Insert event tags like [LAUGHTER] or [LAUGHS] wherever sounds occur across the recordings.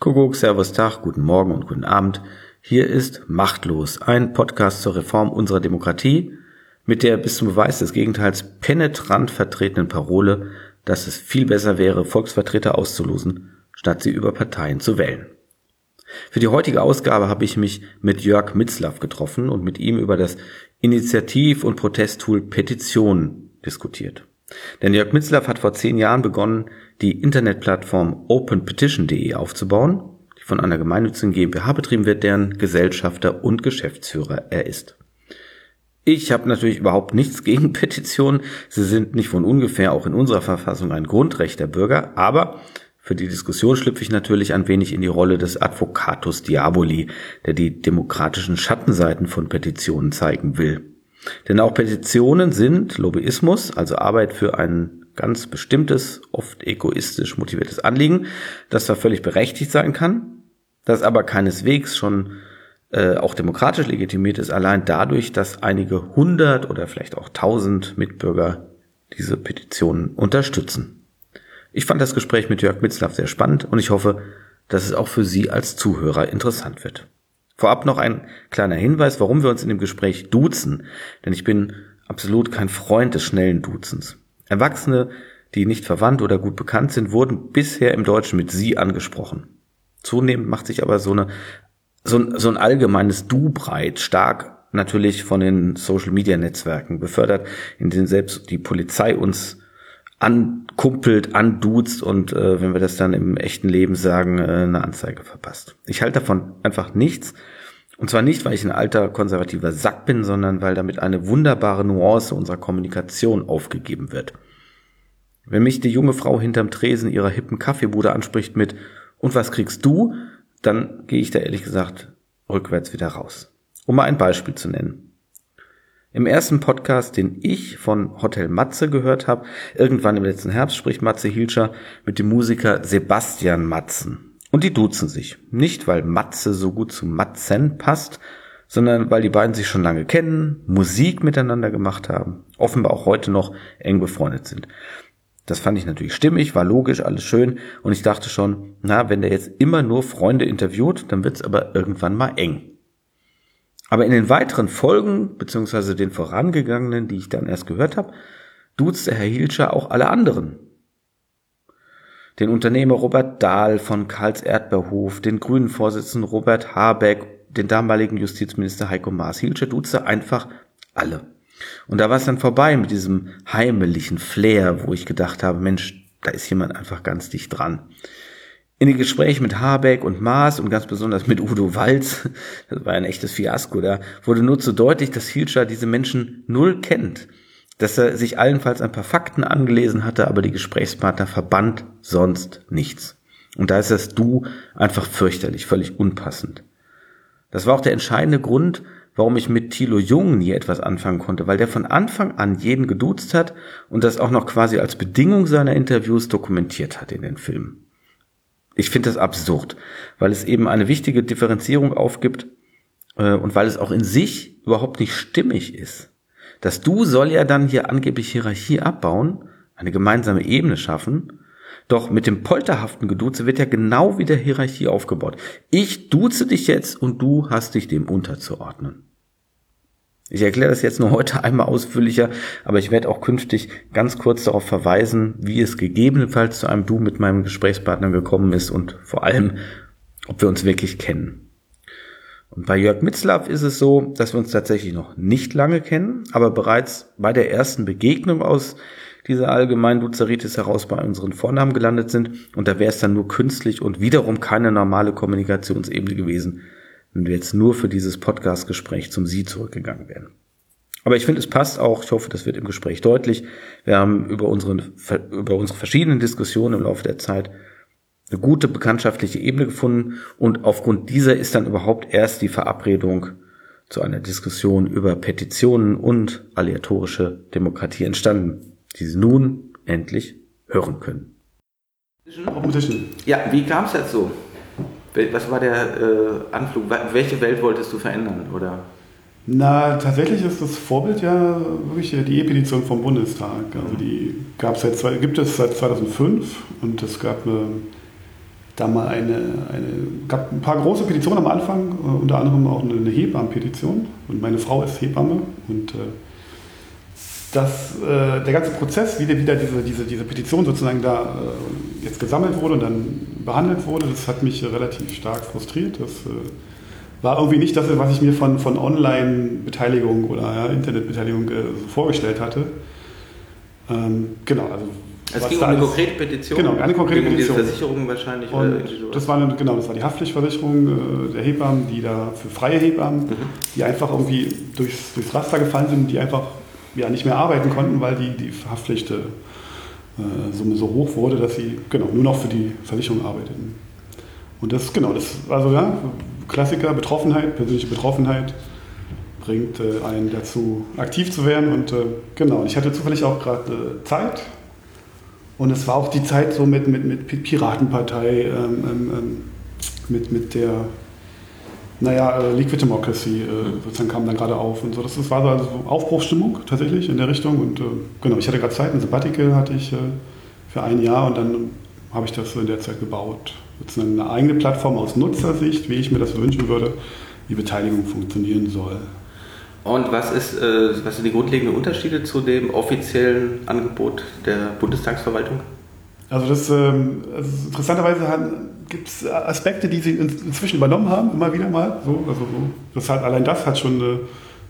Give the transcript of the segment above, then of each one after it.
Kuckuck, Servus Tag, guten Morgen und guten Abend. Hier ist Machtlos, ein Podcast zur Reform unserer Demokratie mit der bis zum Beweis des Gegenteils penetrant vertretenen Parole, dass es viel besser wäre, Volksvertreter auszulosen, statt sie über Parteien zu wählen. Für die heutige Ausgabe habe ich mich mit Jörg Mitzlaff getroffen und mit ihm über das Initiativ- und Protesttool Petition diskutiert. Denn Jörg Mitzlaff hat vor zehn Jahren begonnen, die Internetplattform openpetition.de aufzubauen, die von einer gemeinnützigen GmbH betrieben wird, deren Gesellschafter und Geschäftsführer er ist. Ich habe natürlich überhaupt nichts gegen [LAUGHS] Petitionen. Sie sind nicht von ungefähr auch in unserer Verfassung ein Grundrecht der Bürger, aber für die Diskussion schlüpfe ich natürlich ein wenig in die Rolle des Advocatus Diaboli, der die demokratischen Schattenseiten von Petitionen zeigen will. Denn auch Petitionen sind Lobbyismus, also Arbeit für ein ganz bestimmtes, oft egoistisch motiviertes Anliegen, das zwar völlig berechtigt sein kann, das aber keineswegs schon äh, auch demokratisch legitimiert ist, allein dadurch, dass einige hundert oder vielleicht auch tausend Mitbürger diese Petitionen unterstützen. Ich fand das Gespräch mit Jörg Mitzlaff sehr spannend und ich hoffe, dass es auch für Sie als Zuhörer interessant wird. Vorab noch ein kleiner Hinweis, warum wir uns in dem Gespräch duzen, denn ich bin absolut kein Freund des schnellen Duzens. Erwachsene, die nicht verwandt oder gut bekannt sind, wurden bisher im Deutschen mit Sie angesprochen. Zunehmend macht sich aber so, eine, so, ein, so ein allgemeines Du breit, stark natürlich von den Social-Media-Netzwerken befördert, in denen selbst die Polizei uns ankumpelt, anduzt und äh, wenn wir das dann im echten Leben sagen, äh, eine Anzeige verpasst. Ich halte davon einfach nichts. Und zwar nicht, weil ich ein alter konservativer Sack bin, sondern weil damit eine wunderbare Nuance unserer Kommunikation aufgegeben wird. Wenn mich die junge Frau hinterm Tresen ihrer hippen Kaffeebude anspricht mit Und was kriegst du? Dann gehe ich da ehrlich gesagt rückwärts wieder raus. Um mal ein Beispiel zu nennen. Im ersten Podcast, den ich von Hotel Matze gehört habe, irgendwann im letzten Herbst spricht Matze Hilscher mit dem Musiker Sebastian Matzen. Und die duzen sich. Nicht, weil Matze so gut zu Matzen passt, sondern weil die beiden sich schon lange kennen, Musik miteinander gemacht haben, offenbar auch heute noch eng befreundet sind. Das fand ich natürlich stimmig, war logisch, alles schön. Und ich dachte schon, na, wenn der jetzt immer nur Freunde interviewt, dann wird's aber irgendwann mal eng. Aber in den weiteren Folgen, beziehungsweise den vorangegangenen, die ich dann erst gehört habe, duzte Herr Hilscher auch alle anderen. Den Unternehmer Robert Dahl von Karls Erdbeerhof, den grünen Vorsitzenden Robert Habeck, den damaligen Justizminister Heiko Maas. Hilscher duzte einfach alle. Und da war es dann vorbei mit diesem heimlichen Flair, wo ich gedacht habe, Mensch, da ist jemand einfach ganz dicht dran. In den Gesprächen mit Habeck und Maas und ganz besonders mit Udo Walz, das war ein echtes Fiasko, da wurde nur zu deutlich, dass Hilscher diese Menschen null kennt, dass er sich allenfalls ein paar Fakten angelesen hatte, aber die Gesprächspartner verband sonst nichts. Und da ist das Du einfach fürchterlich, völlig unpassend. Das war auch der entscheidende Grund, warum ich mit Thilo Jung nie etwas anfangen konnte, weil der von Anfang an jeden geduzt hat und das auch noch quasi als Bedingung seiner Interviews dokumentiert hat in den Filmen. Ich finde das absurd, weil es eben eine wichtige Differenzierung aufgibt äh, und weil es auch in sich überhaupt nicht stimmig ist. Das Du soll ja dann hier angeblich Hierarchie abbauen, eine gemeinsame Ebene schaffen, doch mit dem polterhaften Geduze wird ja genau wieder Hierarchie aufgebaut. Ich duze dich jetzt und du hast dich dem unterzuordnen. Ich erkläre das jetzt nur heute [LAUGHS] einmal ausführlicher, aber ich werde auch künftig ganz kurz darauf verweisen, wie es gegebenenfalls zu einem Du mit meinem Gesprächspartner gekommen ist und vor allem, ob wir uns wirklich kennen. Und bei Jörg Mitzlaff ist es so, dass wir uns tatsächlich noch nicht lange kennen, aber bereits bei der ersten Begegnung aus dieser allgemeinen Duzeritis heraus bei unseren Vornamen gelandet sind und da wäre es dann nur künstlich und wiederum keine normale Kommunikationsebene gewesen, wenn wir jetzt nur für dieses Podcast-Gespräch zum Sie zurückgegangen wären. Aber ich finde, es passt auch. Ich hoffe, das wird im Gespräch deutlich. Wir haben über unsere, über unsere verschiedenen Diskussionen im Laufe der Zeit eine gute bekanntschaftliche Ebene gefunden und aufgrund dieser ist dann überhaupt erst die Verabredung zu einer Diskussion über Petitionen und aleatorische Demokratie entstanden, die Sie nun endlich hören können. Ja, wie kam es dazu? Was war der äh, Anflug? Welche Welt wolltest du verändern? Oder? Na, tatsächlich ist das Vorbild ja wirklich die E-Petition vom Bundestag. Also die gab seit, gibt es seit 2005 und es gab eine da mal eine, eine, gab ein paar große Petitionen am Anfang, äh, unter anderem auch eine, eine Hebammenpetition. Und meine Frau ist Hebamme und äh, dass äh, der ganze Prozess, wie wieder diese, diese, diese Petition sozusagen da äh, jetzt gesammelt wurde und dann behandelt wurde, das hat mich relativ stark frustriert. Das äh, war irgendwie nicht das, was ich mir von, von Online-Beteiligung oder ja, Internetbeteiligung äh, vorgestellt hatte. Ähm, genau, also es ging um eine konkrete Petition. Genau, eine konkrete ging Petition. Um diese Versicherung wahrscheinlich. Das war eine, genau, das war die Haftpflichtversicherung äh, der Hebammen, die da für freie Hebammen, mhm. die einfach irgendwie durchs, durchs Raster gefallen sind, die einfach ja, nicht mehr arbeiten konnten, weil die, die Haftpflichtsumme äh, so hoch wurde, dass sie genau, nur noch für die Versicherung arbeiteten. Und das, genau, das, also ja, Klassiker, Betroffenheit, persönliche Betroffenheit bringt äh, einen dazu, aktiv zu werden. Und äh, genau, ich hatte zufällig auch gerade äh, Zeit. Und es war auch die Zeit so mit, mit, mit Piratenpartei, ähm, ähm, ähm mit, mit der naja, äh, Liquid Democracy äh, sozusagen kam dann gerade auf und so. Das, das war so also Aufbruchsstimmung tatsächlich in der Richtung. Und äh, genau, ich hatte gerade Zeit, ein Sabbatical hatte ich äh, für ein Jahr und dann habe ich das in der Zeit gebaut. Sozusagen eine eigene Plattform aus Nutzersicht, wie ich mir das wünschen würde, wie Beteiligung funktionieren soll. Und was, ist, was sind die grundlegenden Unterschiede zu dem offiziellen Angebot der Bundestagsverwaltung? Also das ähm, also interessanterweise gibt es Aspekte, die sie inzwischen übernommen haben, immer wieder mal. So, also so. Das hat, allein das hat schon eine,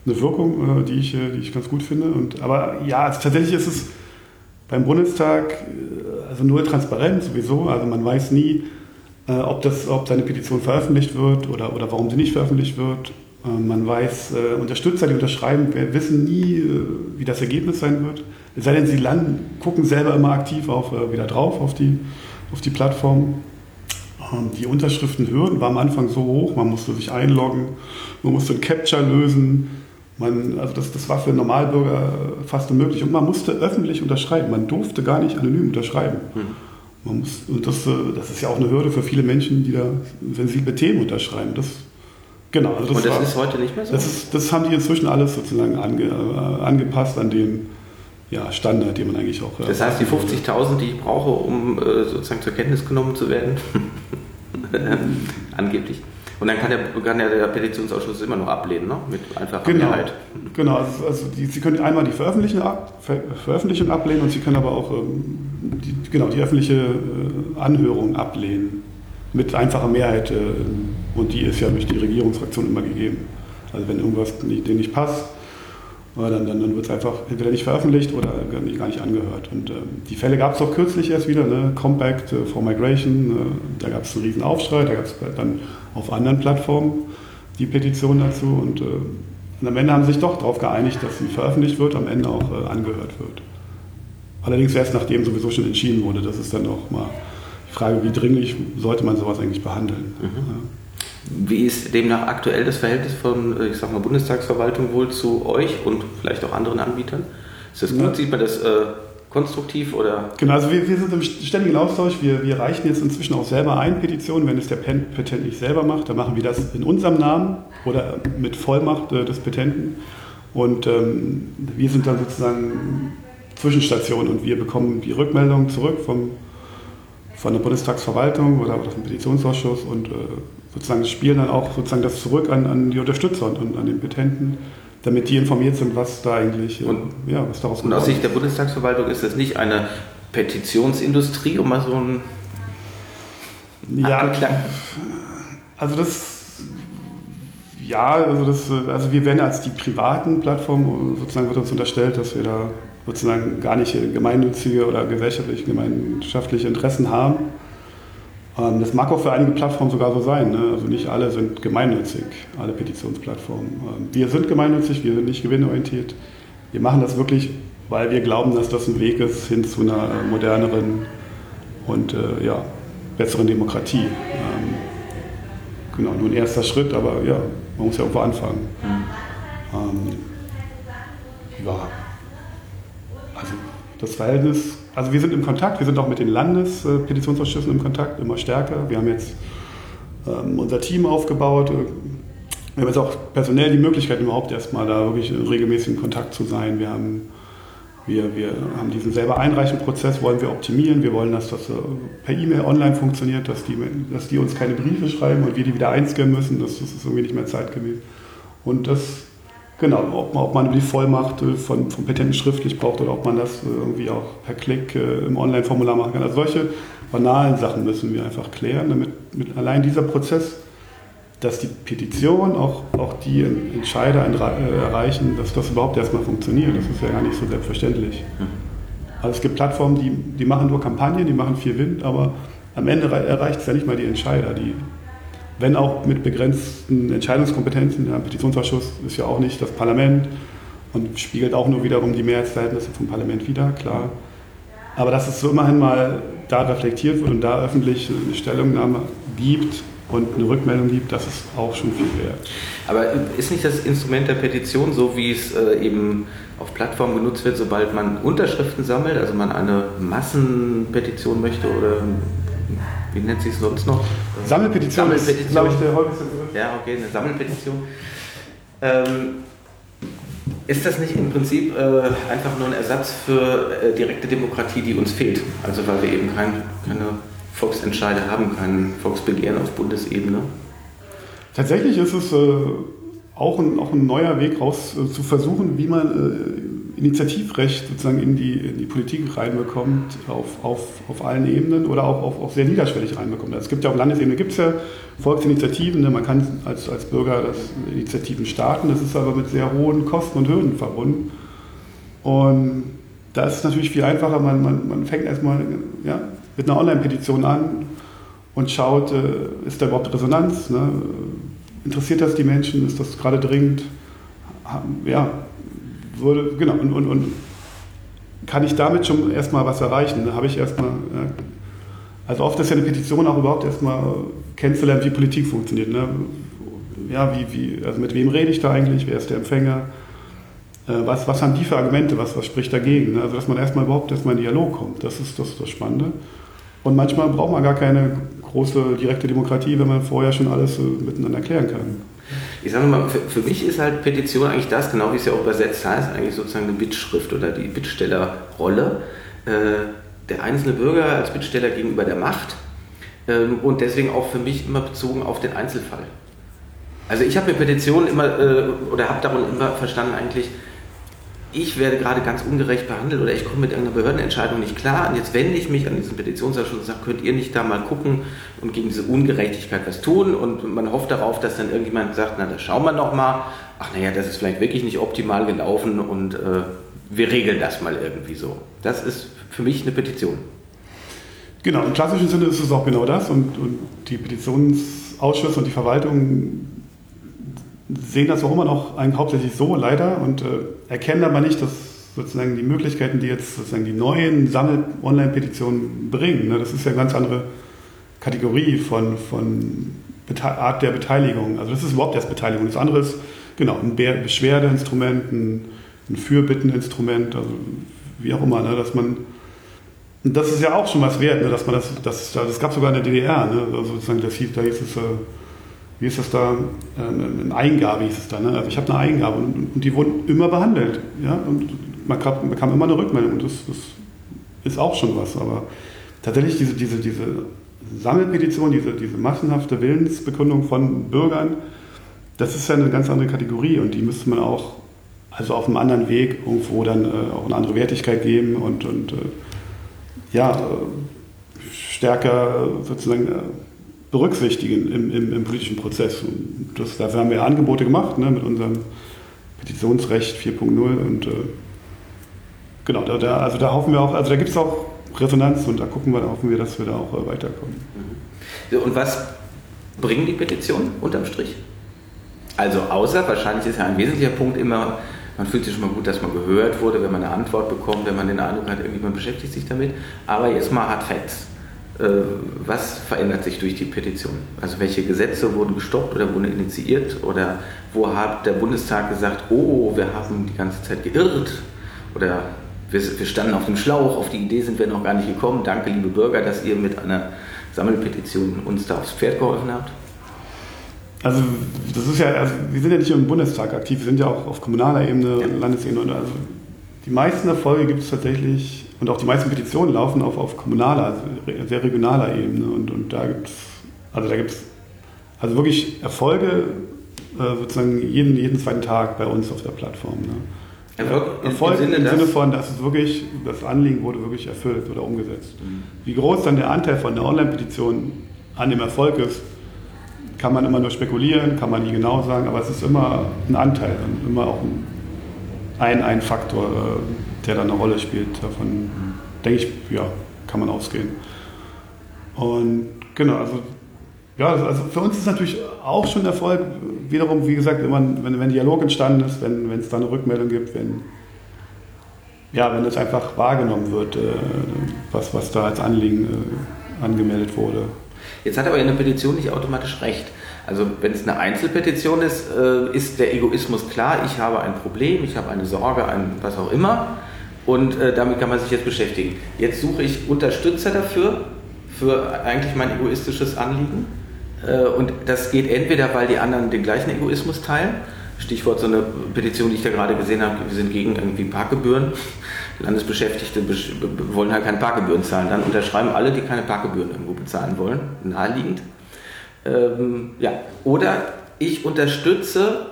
eine Wirkung, äh, die, ich, äh, die ich ganz gut finde. Und, aber ja, also tatsächlich ist es beim Bundestag äh, also null Transparenz sowieso. Also man weiß nie, ob, das, ob seine Petition veröffentlicht wird oder, oder warum sie nicht veröffentlicht wird. Man weiß, Unterstützer, die unterschreiben, wissen nie, wie das Ergebnis sein wird. Es sei denn, sie landen, gucken selber immer aktiv auch wieder drauf auf die, auf die Plattform. Ähm, die Unterschriftenhürden war am Anfang so hoch, man musste sich einloggen, man musste ein Capture lösen. Man, also das, das war für Normalbürger fast unmöglich. Und man musste öffentlich unterschreiben. Man durfte gar nicht anonym unterschreiben. Mhm. Man muss, und das, äh, das ist ja auch eine Hürde für viele Menschen, die da sensible Themen unterschreiben. Das, genau, also das und das war, ist heute nicht mehr so? Das, ist, das haben die inzwischen alles sozusagen ange, äh, angepasst an den ja, Standard, den man eigentlich auch. Äh, das heißt, die 50.000, die ich brauche, um äh, sozusagen zur Kenntnis genommen zu werden, [LAUGHS] angeblich. Und dann kann der, kann der, der, Petitionsausschuss immer noch ablehnen, ne? mit einfacher genau. Mehrheit. Genau, also, also die, Sie können einmal die Veröffentlichung, ab, Ver, Veröffentlichung ablehnen und Sie können aber auch ähm, die, genau, die öffentliche äh, Anhörung ablehnen mit einfacher Mehrheit. Äh, und die ist ja durch die Regierungsfraktion immer gegeben. Also wenn irgendwas nicht, denen nicht passt, dann, dann, dann wird es einfach entweder nicht veröffentlicht oder gar nicht, gar nicht angehört. Und ähm, die Fälle gab es auch kürzlich erst wieder, ne? Compact äh, for Migration, äh, da gab es einen riesen Aufschrei, da gab es dann auf anderen Plattformen die Petition dazu und, äh, und, am Ende haben sie sich doch darauf geeinigt, dass sie veröffentlicht wird, am Ende auch äh, angehört wird. Allerdings erst nachdem sowieso schon entschieden wurde, das ist dann auch mal die Frage, wie dringlich sollte man sowas eigentlich behandeln. Mhm. Ja. Wie ist demnach aktuell das Verhältnis von, äh, ich sag mal, Bundestagsverwaltung wohl zu euch und vielleicht auch anderen Anbietern? Ist das gut? Ja. Sieht man das äh, konstruktiv oder? Genau, also wir, wir, sind im ständigen Austausch. Wir, wir reichen jetzt inzwischen auch selber ein Petitionen, wenn es der Petent nicht selber macht. Dann machen wir das in unserem Namen oder mit Vollmacht äh, des Petenten. Und ähm, wir sind dann sozusagen Zwischenstation und wir bekommen die Rückmeldung zurück vom, von der Bundestagsverwaltung oder, oder vom Petitionsausschuss und äh, sozusagen spielen dann auch sozusagen das zurück an, an die Unterstützer und, und an den Petenten, damit die informiert sind, was da eigentlich, äh, und, ja, was daraus Und aus Sicht der Bundestagsverwaltung ist das nicht eine Petitionsindustrie, um mal so ein ja, Abgeklang. also das ja, also, das, also wir werden als die privaten Plattformen, sozusagen wird uns unterstellt, dass wir da sozusagen gar nicht gemeinnützige oder gesellschaftliche, gemeinschaftliche Interessen haben. Ähm, das mag auch für einige Plattformen sogar so sein. Ne? Also nicht alle sind gemeinnützig, alle Petitionsplattformen. Ähm, wir sind gemeinnützig, wir sind nicht gewinnorientiert. Wir machen das wirklich, weil wir glauben, dass das ein Weg ist hin zu einer äh, moderneren und äh, ja, besseren Demokratie. Ähm, genau, nur ein erster Schritt, aber ja, man muss ja irgendwo anfangen. Mhm. Ähm, ja, also das Verhältnis, also wir sind im Kontakt, wir sind auch mit den Landespetitionsausschüssen im Kontakt, immer stärker. Wir haben jetzt ähm, unser Team aufgebaut. Wir haben jetzt auch personell die Möglichkeit, überhaupt erstmal da wirklich in regelmäßigen Kontakt zu sein. Wir haben Wir, wir haben diesen selber einreichen Prozess, wollen wir optimieren. Wir wollen, dass das äh, per E-Mail online funktioniert, dass die, dass die uns keine Briefe schreiben und wir die wieder einscannen müssen. Das, das ist irgendwie nicht mehr zeitgemäß. Und das, genau, ob man, ob man die Vollmacht äh, von, vom Petenten schriftlich braucht oder ob man das äh, irgendwie auch per Klick im Online-Formular machen kann. Also solche banalen Sachen müssen wir einfach klären, damit mit allein dieser Prozess dass die Petition auch, auch die Entscheider äh, erreichen, dass das überhaupt erstmal funktioniert. Das ist ja gar nicht so selbstverständlich. Mhm. Also es gibt Plattformen, die, die machen nur Kampagnen, die machen viel Wind, aber am Ende erreicht es ja nicht mal die Entscheider. Die, wenn auch mit begrenzten Entscheidungskompetenzen, der Petitionsausschuss ist ja auch nicht das Parlament und spiegelt auch nur wiederum die Mehrheitsverhältnisse vom Parlament wieder, klar. Aber dass es so immerhin mal da reflektiert wird und da öffentlich eine Stellungnahme gibt, und eine Rückmeldung gibt, das ist auch schon viel wert. Aber ist nicht das Instrument der Petition so, wie es äh, eben auf Plattformen genutzt wird, sobald man Unterschriften sammelt, also man eine Massenpetition möchte oder wie nennt sich es sonst noch? Sammelpetition, Sammelpetition. ist, glaube ich, der häufigste Begriff. Ja, okay, eine Sammelpetition. Ähm, ist das nicht im Prinzip äh, einfach nur ein Ersatz für äh, direkte Demokratie, die uns fehlt? Also weil wir eben kein, keine Volksentscheide haben, kein Volksbegehren auf Bundesebene? Tatsächlich ist es äh, auch, ein, auch ein neuer Weg raus äh, zu versuchen, wie man äh, Initiativrecht sozusagen in die, in die Politik reinbekommt, auf, auf, auf allen Ebenen oder auch, auch, auch sehr niederschwellig reinbekommt. Es gibt ja auf Landesebene gibt es ja Volksinitiativen, ne? man kann als, als Bürger das Initiativen starten, das ist aber mit sehr hohen Kosten und Hürden verbunden. Und da ist es natürlich viel einfacher, man, man, man fängt erstmal ja, mit einer Online-Petition an und schaut, äh, ist da überhaupt Resonanz? Ne? Interessiert das die Menschen? Ist das gerade dringend? Ja, würde, genau, und, und, und kann ich damit schon erstmal was erreichen? Da habe ich erstmal, also oft ist ja eine Petition auch überhaupt erstmal kennenzulernen, wie Politik funktioniert. Ne? Ja, wie, wie, also mit wem rede ich da eigentlich? Wer ist der Empfänger? Äh, was, was haben die für Argumente? Was, was spricht dagegen? Ne? Also, dass man erstmal überhaupt erstmal in Dialog kommt. Das ist das, das Spannende. Und manchmal braucht man gar keine große direkte Demokratie, wenn man vorher schon alles äh, miteinander klären kann. Ich sage mal, für, für, mich ist halt Petition eigentlich das, genau wie es ja auch übersetzt heißt, eigentlich sozusagen eine Bittschrift oder die Bittstellerrolle. Äh, der einzelne Bürger als Bittsteller gegenüber der Macht ähm, und deswegen auch für mich immer bezogen auf den Einzelfall. Also ich habe mir Petitionen immer äh, oder habe darum immer verstanden eigentlich, ich werde gerade ganz ungerecht behandelt oder ich komme mit irgendeiner Behördenentscheidung nicht klar und jetzt wende ich mich an diesen Petitionsausschuss und sage, könnt ihr nicht da mal gucken und gegen diese Ungerechtigkeit was tun und man hofft darauf, dass dann irgendjemand sagt, na, da schauen wir noch mal, ach naja, das ist vielleicht wirklich nicht optimal gelaufen und äh, wir regeln das mal irgendwie so. Das ist für mich eine Petition. Genau, im klassischen Sinne ist es auch genau das und, und die Petitionsausschüsse und die Verwaltung sehen das auch immer noch eigentlich hauptsächlich so, leider, und äh, erkennen aber nicht, dass sozusagen die Möglichkeiten, die jetzt sozusagen die neuen Sammel-Online-Petitionen bringen, ne, das ist ja eine ganz andere Kategorie von, von Art der Beteiligung. Also das ist überhaupt erst Beteiligung. Das andere ist, genau, ein Beschwerdeinstrument, ein, ein Fürbitteninstrument, also wie auch immer, ne, dass man das ist ja auch schon was wert, ne, dass man das, das, das gab sogar in der DDR, ne, also sozusagen das hieß, da hieß es, äh, wie ist das da, eine Eingabe hieß es da. Ne? Also ich habe eine Eingabe und, und, die wurden immer behandelt. Ja? Und man kam, bekam immer eine Rückmeldung und das, das, ist auch schon was. Aber tatsächlich diese, diese, diese Sammelpetition, diese, diese massenhafte Willensbekundung von Bürgern, das ist ja eine ganz andere Kategorie und die müsste man auch also auf einem anderen Weg irgendwo dann äh, auch eine andere Wertigkeit geben und, und äh, ja, äh, stärker sozusagen äh, berücksichtigen im, im, im politischen Prozess. Das, dafür haben wir Angebote gemacht ne, mit unserem Petitionsrecht 4.0 und äh, genau, da, da, also da hoffen wir auch, also da gibt es auch Resonanz und da gucken wir, da hoffen wir, dass wir da auch äh, weiterkommen. Mhm. Und was bringen die Petitionen unterm Strich? Also außer, wahrscheinlich ist ja ein wesentlicher Punkt immer, man fühlt sich schon mal gut, dass man gehört wurde, wenn man eine Antwort bekommt, wenn man den Eindruck hat, irgendjemand beschäftigt sich damit. Aber jetzt mal Hard Facts. Äh, was verändert sich durch die Petition? Also welche Gesetze wurden gestoppt oder wurden initiiert? Oder wo hat der Bundestag gesagt, oh, wir haben die ganze Zeit geirrt? Oder wir, wir standen auf dem Schlauch, auf die Idee sind wir noch gar nicht gekommen. Danke, liebe Bürger, dass ihr mit einer Sammelpetition uns da aufs Pferd geholfen habt. Also das ist ja, also wir sind ja nicht nur im Bundestag aktiv, wir sind ja auch auf kommunaler Ebene, ja. Landesebene. Also die meisten Erfolge gibt es tatsächlich und auch die meisten Petitionen laufen auf, auf kommunaler, also sehr regionaler Ebene. Und, und da gibt es, also da gibt es also wirklich Erfolge äh, sozusagen jeden, jeden zweiten Tag bei uns auf der Plattform. Ne? Erfolg, Erfolg im, Sinne, im Sinne, von, dass es wirklich, das Anliegen wurde wirklich erfüllt oder umgesetzt. Mhm. Wie groß dann der Anteil von der Online-Petition an dem Erfolg ist, kann man immer nur spekulieren, kann man nie genau sagen, aber es ist immer ein Anteil und immer auch ein, ein Faktor, äh, der da eine Rolle spielt. Davon mhm. denke ich, ja, kann man ausgehen. Und genau, also ja, also, für uns ist es natürlich auch schon Erfolg. Wiederum, wie gesagt, wenn, wenn, wenn Dialog entstanden ist, wenn, es da eine Rückmeldung gibt, wenn, ja, wenn es einfach wahrgenommen wird, äh, was, was da als Anliegen äh, angemeldet wurde. Jetzt hat aber eine Petition nicht automatisch recht. Also wenn es eine Einzelpetition ist, äh, ist der Egoismus klar, ich habe ein Problem, ich habe eine Sorge, ein was auch immer und äh, damit kann man sich jetzt beschäftigen. Jetzt suche ich Unterstützer dafür, für eigentlich mein egoistisches Anliegen äh, und das geht entweder, weil die anderen den gleichen Egoismus teilen. Stichwort so eine Petition, die ich da gerade gesehen habe, wir sind gegen irgendwie Parkgebühren. Landesbeschäftigte wollen halt keine Parkgebühren zahlen. Dann unterschreiben alle, die keine Parkgebühren irgendwo bezahlen wollen. Naheliegend. Ähm, ja. Oder ich unterstütze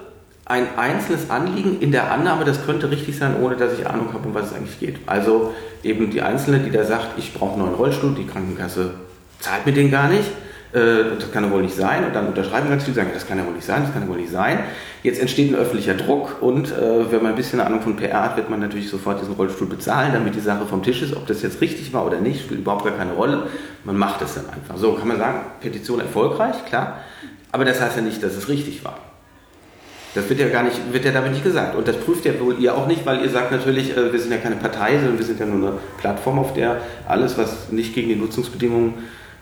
ein einzelnes Anliegen in der Annahme, das könnte richtig sein, ohne dass ich Ahnung habe, um was es eigentlich geht. Also eben die Einzelne, die da sagt, ich brauche einen neuen Rollstuhl, die Krankenkasse zahlt mir den gar nicht äh, das kann ja wohl nicht sein. Und dann unterschreiben ganz viele, sagen, das kann ja wohl nicht sein, das kann ja wohl nicht sein. Jetzt entsteht ein öffentlicher Druck und äh, wenn man ein bisschen Ahnung von PR hat, wird man natürlich sofort diesen Rollstuhl bezahlen, damit die Sache vom Tisch ist. Ob das jetzt richtig war oder nicht, spielt überhaupt gar keine Rolle. Man macht es dann einfach. So kann man sagen, Petition erfolgreich, klar. Aber das heißt ja nicht, dass es richtig war. Das wird ja gar nicht, wird ja damit nicht gesagt. Und das prüft ja wohl ihr auch nicht, weil ihr sagt natürlich, äh, wir sind ja keine Partei, sondern wir sind ja nur eine Plattform, auf der alles, was nicht gegen die Nutzungsbedingungen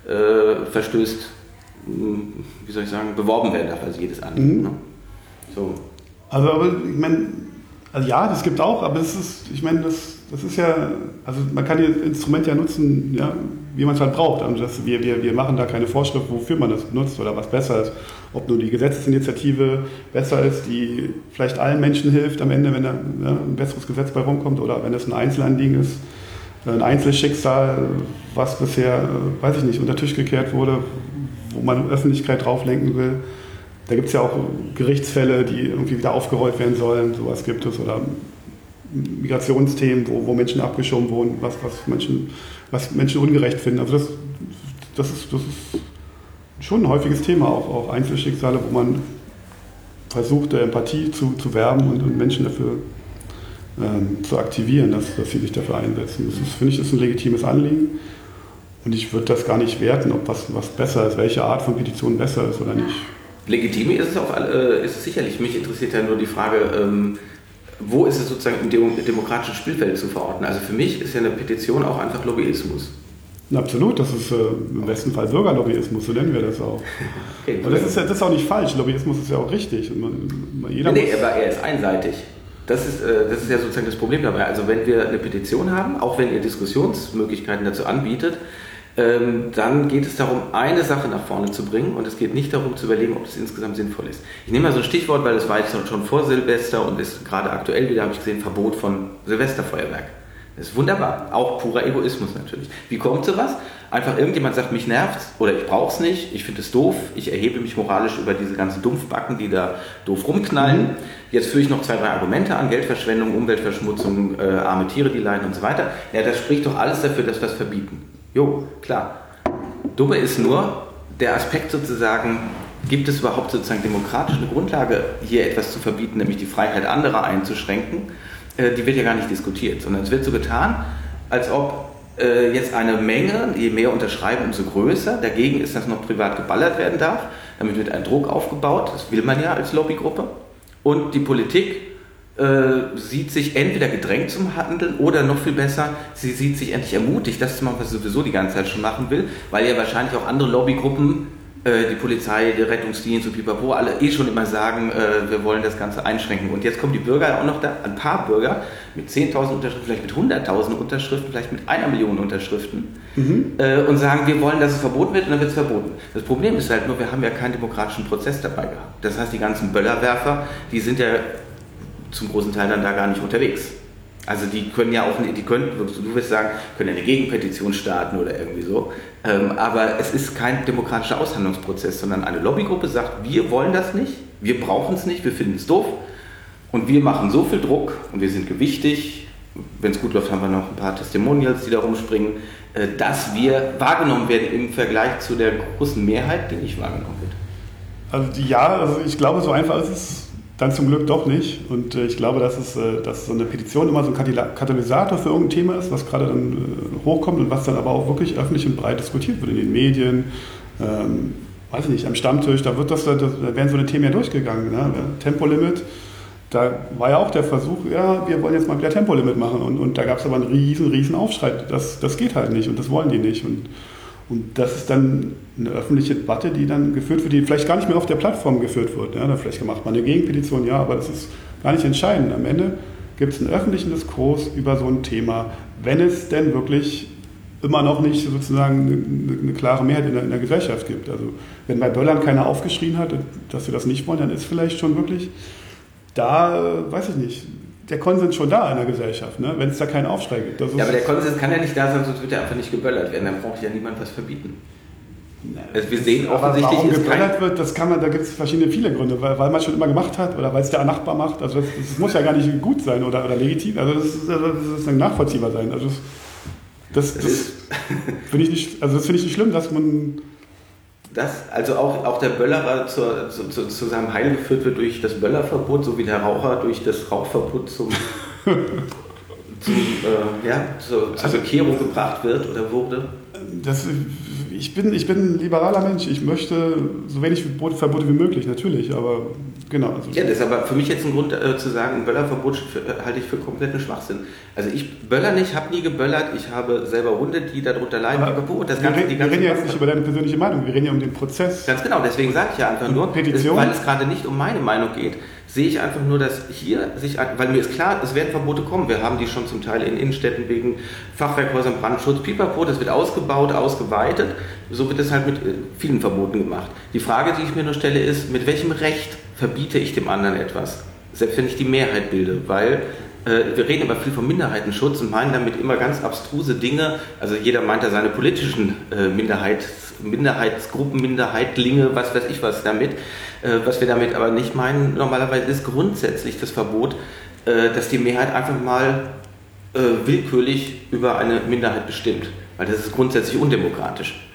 äh, verstößt, wie soll ich sagen, beworben werden darf, also jedes andere. Mhm. Ne? So. Also, aber ich meine, also ja, das gibt auch, aber es ist, ich meine, das, das ist ja, also man kann das Instrument ja nutzen, ja, wie man es halt braucht. Also das, wir, wir, wir machen da keine Vorschrift, wofür man das nutzt oder was besser ist. Ob nur die Gesetzesinitiative besser ist, die vielleicht allen Menschen hilft am Ende, wenn da ja, ein besseres Gesetz bei rumkommt oder wenn es ein Einzelanliegen ist ein Einzelschicksal, was bisher, weiß ich nicht, unter Tisch gekehrt wurde, wo man Öffentlichkeit drauf lenken will. Da gibt es ja auch Gerichtsfälle, die irgendwie wieder aufgerollt werden sollen, sowas gibt es. Oder Migrationsthemen, wo, wo Menschen abgeschoben wurden, was, was, Menschen, was Menschen ungerecht finden. Also das, das, ist, das ist schon ein häufiges Thema, auch, auch Einzelschicksale, wo man versucht, Empathie zu, zu werben und, und Menschen dafür ähm, zu aktivieren, dass, dass sie sich dafür einsetzen. Das ist, finde ich, ist ein legitimes Anliegen. Und ich würde das gar nicht werten, ob was, was besser ist, welche Art von Petition besser ist oder nicht. Legitim ist es, auch, äh, ist es sicherlich. Mich interessiert ja nur die Frage, ähm, wo ist es sozusagen im demokratischen Spielfeld zu verorten? Also für mich ist ja eine Petition auch einfach Lobbyismus. Absolut, das ist äh, im besten Fall Bürgerlobbyismus, so nennen wir das auch. [LAUGHS] Okay, Und das ist, ja, das ist auch nicht falsch, Lobbyismus ist ja auch richtig. Man, jeder nee, aber er ist einseitig. Das ist, äh, das ist ja sozusagen das Problem dabei. Also wenn wir eine Petition haben, auch wenn ihr Diskussionsmöglichkeiten dazu anbietet, ähm, dann geht es darum, eine Sache nach vorne zu bringen und es geht nicht darum zu überlegen, ob das insgesamt sinnvoll ist. Ich nehme mal so ein Stichwort, weil das war jetzt schon vor Silvester und ist gerade aktuell wieder, habe ich gesehen, Verbot von Silvesterfeuerwerk. Das ist wunderbar. Auch purer Egoismus natürlich. Wie kommt sowas? Einfach irgendjemand sagt, mich nervt oder ich brauche es nicht, ich finde es doof, ich erhebe mich moralisch über diese ganzen Dumpfbacken, die da doof rumknallen. Mhm. Jetzt führe ich noch zwei, drei Argumente an, Geldverschwendung, Umweltverschmutzung, äh, arme Tiere, die leiden und so weiter. Ja, das spricht doch alles dafür, dass wir es verbieten. Jo, klar. Dumme ist nur der Aspekt sozusagen, gibt es überhaupt sozusagen demokratisch eine Grundlage, hier etwas zu verbieten, nämlich die Freiheit anderer einzuschränken? Äh, die wird ja gar nicht diskutiert, sondern es wird so getan, als ob äh, jetzt eine Menge, je mehr unterschreiben, umso größer. Dagegen ist, dass noch privat geballert werden darf. Damit wird ein Druck aufgebaut, das will man ja als Lobbygruppe. Und die Politik äh, sieht sich entweder gedrängt zum Handeln oder noch viel besser, sie sieht sich endlich ermutigt, das zu machen, was sie sowieso die ganze Zeit schon machen will, weil ja wahrscheinlich auch andere Lobbygruppen äh, die Polizei, der Rettungsdienst und Pipapo alle eh schon immer sagen, äh, wir wollen das Ganze einschränken. Und jetzt kommen die Bürger auch noch da, ein paar Bürger mit 10.000 Unterschriften, vielleicht mit 100.000 Unterschriften, vielleicht mit einer Million Unterschriften mhm. äh, und sagen, wir wollen, dass es verboten wird und dann wird es verboten. Das Problem ist halt nur, wir haben ja keinen demokratischen Prozess dabei gehabt. Das heißt, die ganzen Böllerwerfer, die sind ja zum großen Teil dann da gar nicht unterwegs. Also die können ja auch, die können, du wirst sagen, können eine Gegenpetition starten oder irgendwie so. Ähm, aber es ist kein demokratischer Aushandlungsprozess, sondern eine Lobbygruppe sagt, wir wollen das nicht, wir brauchen es nicht, wir finden es doof und wir machen so viel Druck und wir sind gewichtig. Wenn es gut läuft, haben wir noch ein paar Testimonials, die da rumspringen, äh, dass wir wahrgenommen werden im Vergleich zu der großen Mehrheit, die nicht wahrgenommen wird. Also ja, also ich glaube, so einfach ist es dann zum Glück doch nicht. Und äh, ich glaube, dass, es, äh, dass so eine Petition immer so ein Katalysator für irgendein Thema ist, was gerade dann äh, hochkommt und was dann aber auch wirklich öffentlich und breit diskutiert wird in den Medien. Ähm, weiß ich nicht, am Stammtisch, da, wird das, da werden so eine Themen ja durchgegangen. Ne? Tempolimit, da war ja auch der Versuch, ja, wir wollen jetzt mal wieder Tempolimit machen. Und, und da gab es aber einen riesen, riesen Aufschrei. Das, das geht halt nicht und das wollen die nicht. Und und das ist dann eine öffentliche Debatte, die dann geführt wird, die vielleicht gar nicht mehr auf der Plattform geführt wird. Ja, vielleicht macht man eine Gegenpetition, ja, aber das ist gar nicht entscheidend. Am Ende gibt es einen öffentlichen Diskurs über so ein Thema, wenn es denn wirklich immer noch nicht sozusagen eine, eine klare Mehrheit in der, in der, Gesellschaft gibt. Also wenn bei Böllern keiner aufgeschrien hat, dass wir das nicht wollen, dann ist vielleicht schon wirklich da, weiß ich nicht, der Konsens schon da in der Gesellschaft, ne? wenn es da keinen Aufschrei gibt. ja, aber der Konsens kann ja nicht da sein, sonst wird er einfach nicht geböllert werden. Dann braucht ja niemand was verbieten. Also wir sehen offensichtlich, warum geböllert wird, das kann man, da gibt es verschiedene viele Gründe, weil, weil man schon immer gemacht hat oder weil es der Nachbar macht. Also das, das, muss ja gar nicht gut sein oder, oder legitim. Also das, ist, also das ist nachvollziehbar sein. Also das, das, das finde ich nicht, also das finde ich nicht schlimm, dass man das, also auch, auch der Böllerer zur, zu, zu, zu, seinem Heil geführt wird durch das Böllerverbot, so wie der Raucher durch das Rauchverbot zum, [LAUGHS] zum, äh, ja, zur, zur Bekehrung gebracht wird oder wurde? Das, ich, bin, ich bin ein liberaler Mensch. Ich möchte so wenig Verbote wie möglich, natürlich, aber genau. Also ja, das ist aber für mich jetzt ein Grund äh, zu sagen, ein Böllerverbot äh, halte ich für kompletten Schwachsinn. Also ich böller nicht, habe nie geböllert, ich habe selber Hunde, die darunter leiden. Aber Verbot, das wir, ganze, reden, wir reden ja jetzt nicht über deine persönliche Meinung, wir reden ja um den Prozess. Ganz genau, deswegen sage ich ja einfach nur, Petition? weil es gerade nicht um meine Meinung geht sehe ich einfach nur, dass hier sich, weil mir ist klar, es werden Verbote kommen. Wir haben die schon zum Teil in Innenstädten wegen Fachwerkhäusern, Brandschutz, Pipapo, das wird ausgebaut, ausgeweitet. So wird es halt mit äh, vielen Verboten gemacht. Die Frage, die ich mir nur stelle, ist, mit welchem Recht verbiete ich dem anderen etwas? Selbst wenn ich die Mehrheit bilde, weil äh, wir reden immer viel vom Minderheitenschutz und meinen damit immer ganz abstruse Dinge. Also jeder meint ja seine politischen äh, Minderheit, Minderheitsgruppen, Minderheitlinge, was weiß ich was damit. Äh, was wir damit aber nicht meinen, normalerweise ist grundsätzlich das Verbot, äh, dass die Mehrheit einfach mal äh, willkürlich über eine Minderheit bestimmt. Weil das ist grundsätzlich undemokratisch.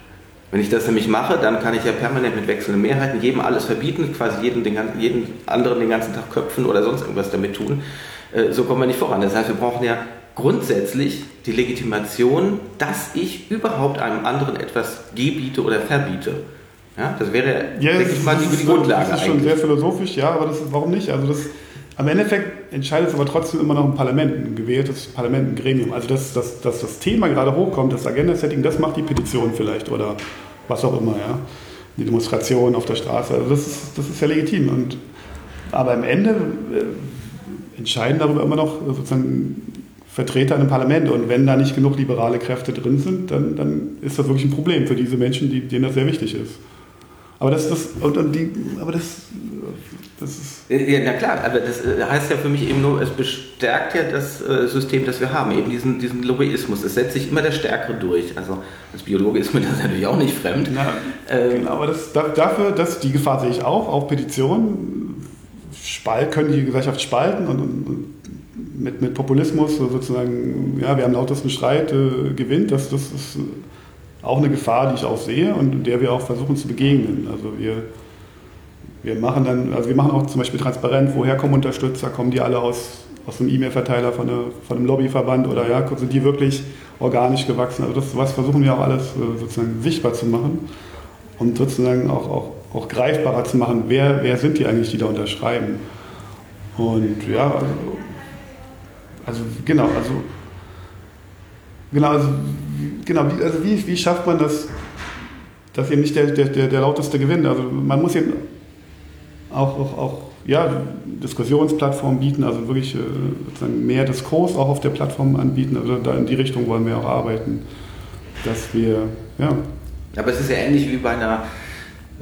Wenn ich das nämlich mache, dann kann ich ja permanent mit wechselnden Mehrheiten jedem alles verbieten, quasi jeden, den, jeden anderen den ganzen Tag köpfen oder sonst irgendwas damit tun. So kommen wir nicht voran. Das heißt, wir brauchen ja grundsätzlich die Legitimation, dass ich überhaupt einem anderen etwas gebiete oder verbiete. Ja, das wäre, ja, denke ich mal, die, die Grundlage. Das ist schon sehr philosophisch, ja, aber das ist, warum nicht? Also das, am Endeffekt entscheidet es aber trotzdem immer noch ein Parlament, ein gewähltes Parlament, ein Gremium. Also dass, dass, dass das Thema gerade hochkommt, das Agenda-Setting, das macht die Petition vielleicht oder was auch immer, ja. Die Demonstration auf der Straße, also das ist, das ist ja legitim. Und, aber am Ende äh, entscheiden darüber immer noch sozusagen Vertreter im Parlament. Und wenn da nicht genug liberale Kräfte drin sind, dann, dann ist das wirklich ein Problem für diese Menschen, die, denen das sehr wichtig ist. Aber das, das, und, und die, aber das, das ist. Ja, na klar, aber das äh, heißt ja für mich eben nur, es bestärkt ja das äh, System, das wir haben, eben diesen, diesen Lobbyismus. Es setzt sich immer der Stärkere durch. Also als Biologe ist mir das [LAUGHS] natürlich auch nicht fremd. Na, ähm, genau, aber das, dafür, dass die Gefahr sehe ich auch, auch Petitionen spalt, können die Gesellschaft spalten und, und mit, mit Populismus sozusagen, ja, wer am lautesten schreit, äh, gewinnt. Das, das ist auch eine Gefahr, die ich auch sehe und der wir auch versuchen zu begegnen. Also wir, wir machen dann, also wir machen auch zum Beispiel transparent, woher kommen Unterstützer, kommen die alle aus, aus einem E-Mail-Verteiler von, von einem Lobbyverband oder ja, sind die wirklich organisch gewachsen? Also das was versuchen wir auch alles äh, sozusagen sichtbar zu machen und sozusagen auch, auch, auch greifbarer zu machen, wer, wer sind die eigentlich, die da unterschreiben. Und ja, also, also genau, also genau, also genau, wie, also wie, wie schafft man das, dass eben nicht der, der, der, der lauteste gewinnt? Also man muss eben auch, auch, auch ja, Diskussionsplattformen bieten, also wirklich äh, sozusagen mehr Diskurs auch auf der Plattform anbieten. Also da in die Richtung wollen wir auch arbeiten, dass wir, ja. Aber es ist ja ähnlich wie bei einer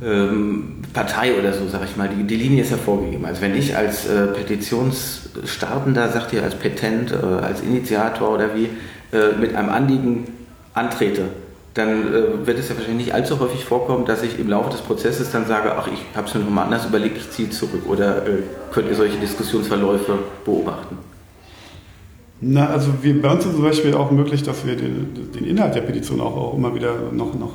ähm, Partei oder so, sag ich mal, die, die Linie ist ja vorgegeben. Also wenn ich als äh, Petitionsstartender, sagt ihr als Petent, äh, als Initiator oder wie, äh, mit einem Anliegen antrete, dann äh, wird es ja wahrscheinlich nicht allzu häufig vorkommen, dass ich im Laufe des Prozesses dann sage, ach, ich habe es mir nochmal anders überlegt, ich ziehe zurück. Oder äh, könnt ihr solche Diskussionsverläufe beobachten? Na, also wir, bei uns ist zum Beispiel auch möglich, dass wir den, den Inhalt der Petition auch, auch immer wieder noch, noch,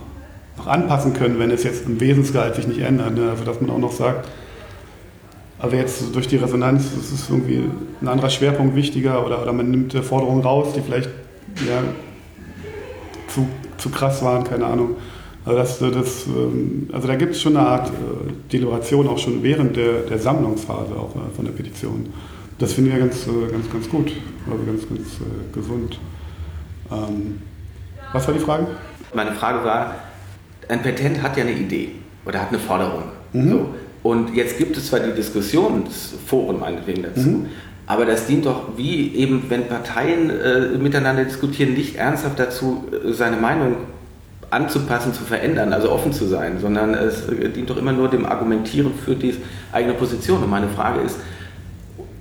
noch, anpassen können, wenn es jetzt im Wesensgehalt sich nicht ändert. Ne? Also dass man auch noch sagt, aber jetzt durch die Resonanz ist es irgendwie ein anderer Schwerpunkt wichtiger oder, oder man nimmt Forderungen raus, die vielleicht ja, zu, zu krass waren, keine Ahnung. Also, das, das, ähm, also da gibt es schon eine Art äh, Deliberation auch schon während der, der Sammlungsphase auch äh, von der Petition. Das finden wir ganz, äh, ganz, ganz gut, also ganz, ganz gesund. Ähm, was war die Frage? Meine Frage war, ein Petent hat ja eine Idee oder hat eine Forderung. Mhm. So. Und jetzt gibt es zwar die Diskussionsforen meinetwegen dazu, mhm. aber das dient doch, wie eben, wenn Parteien äh, miteinander diskutieren, nicht ernsthaft dazu, äh, seine Meinung anzupassen, zu verändern, also offen zu sein, sondern es dient doch immer nur dem Argumentieren für die eigene Position. Und meine Frage ist,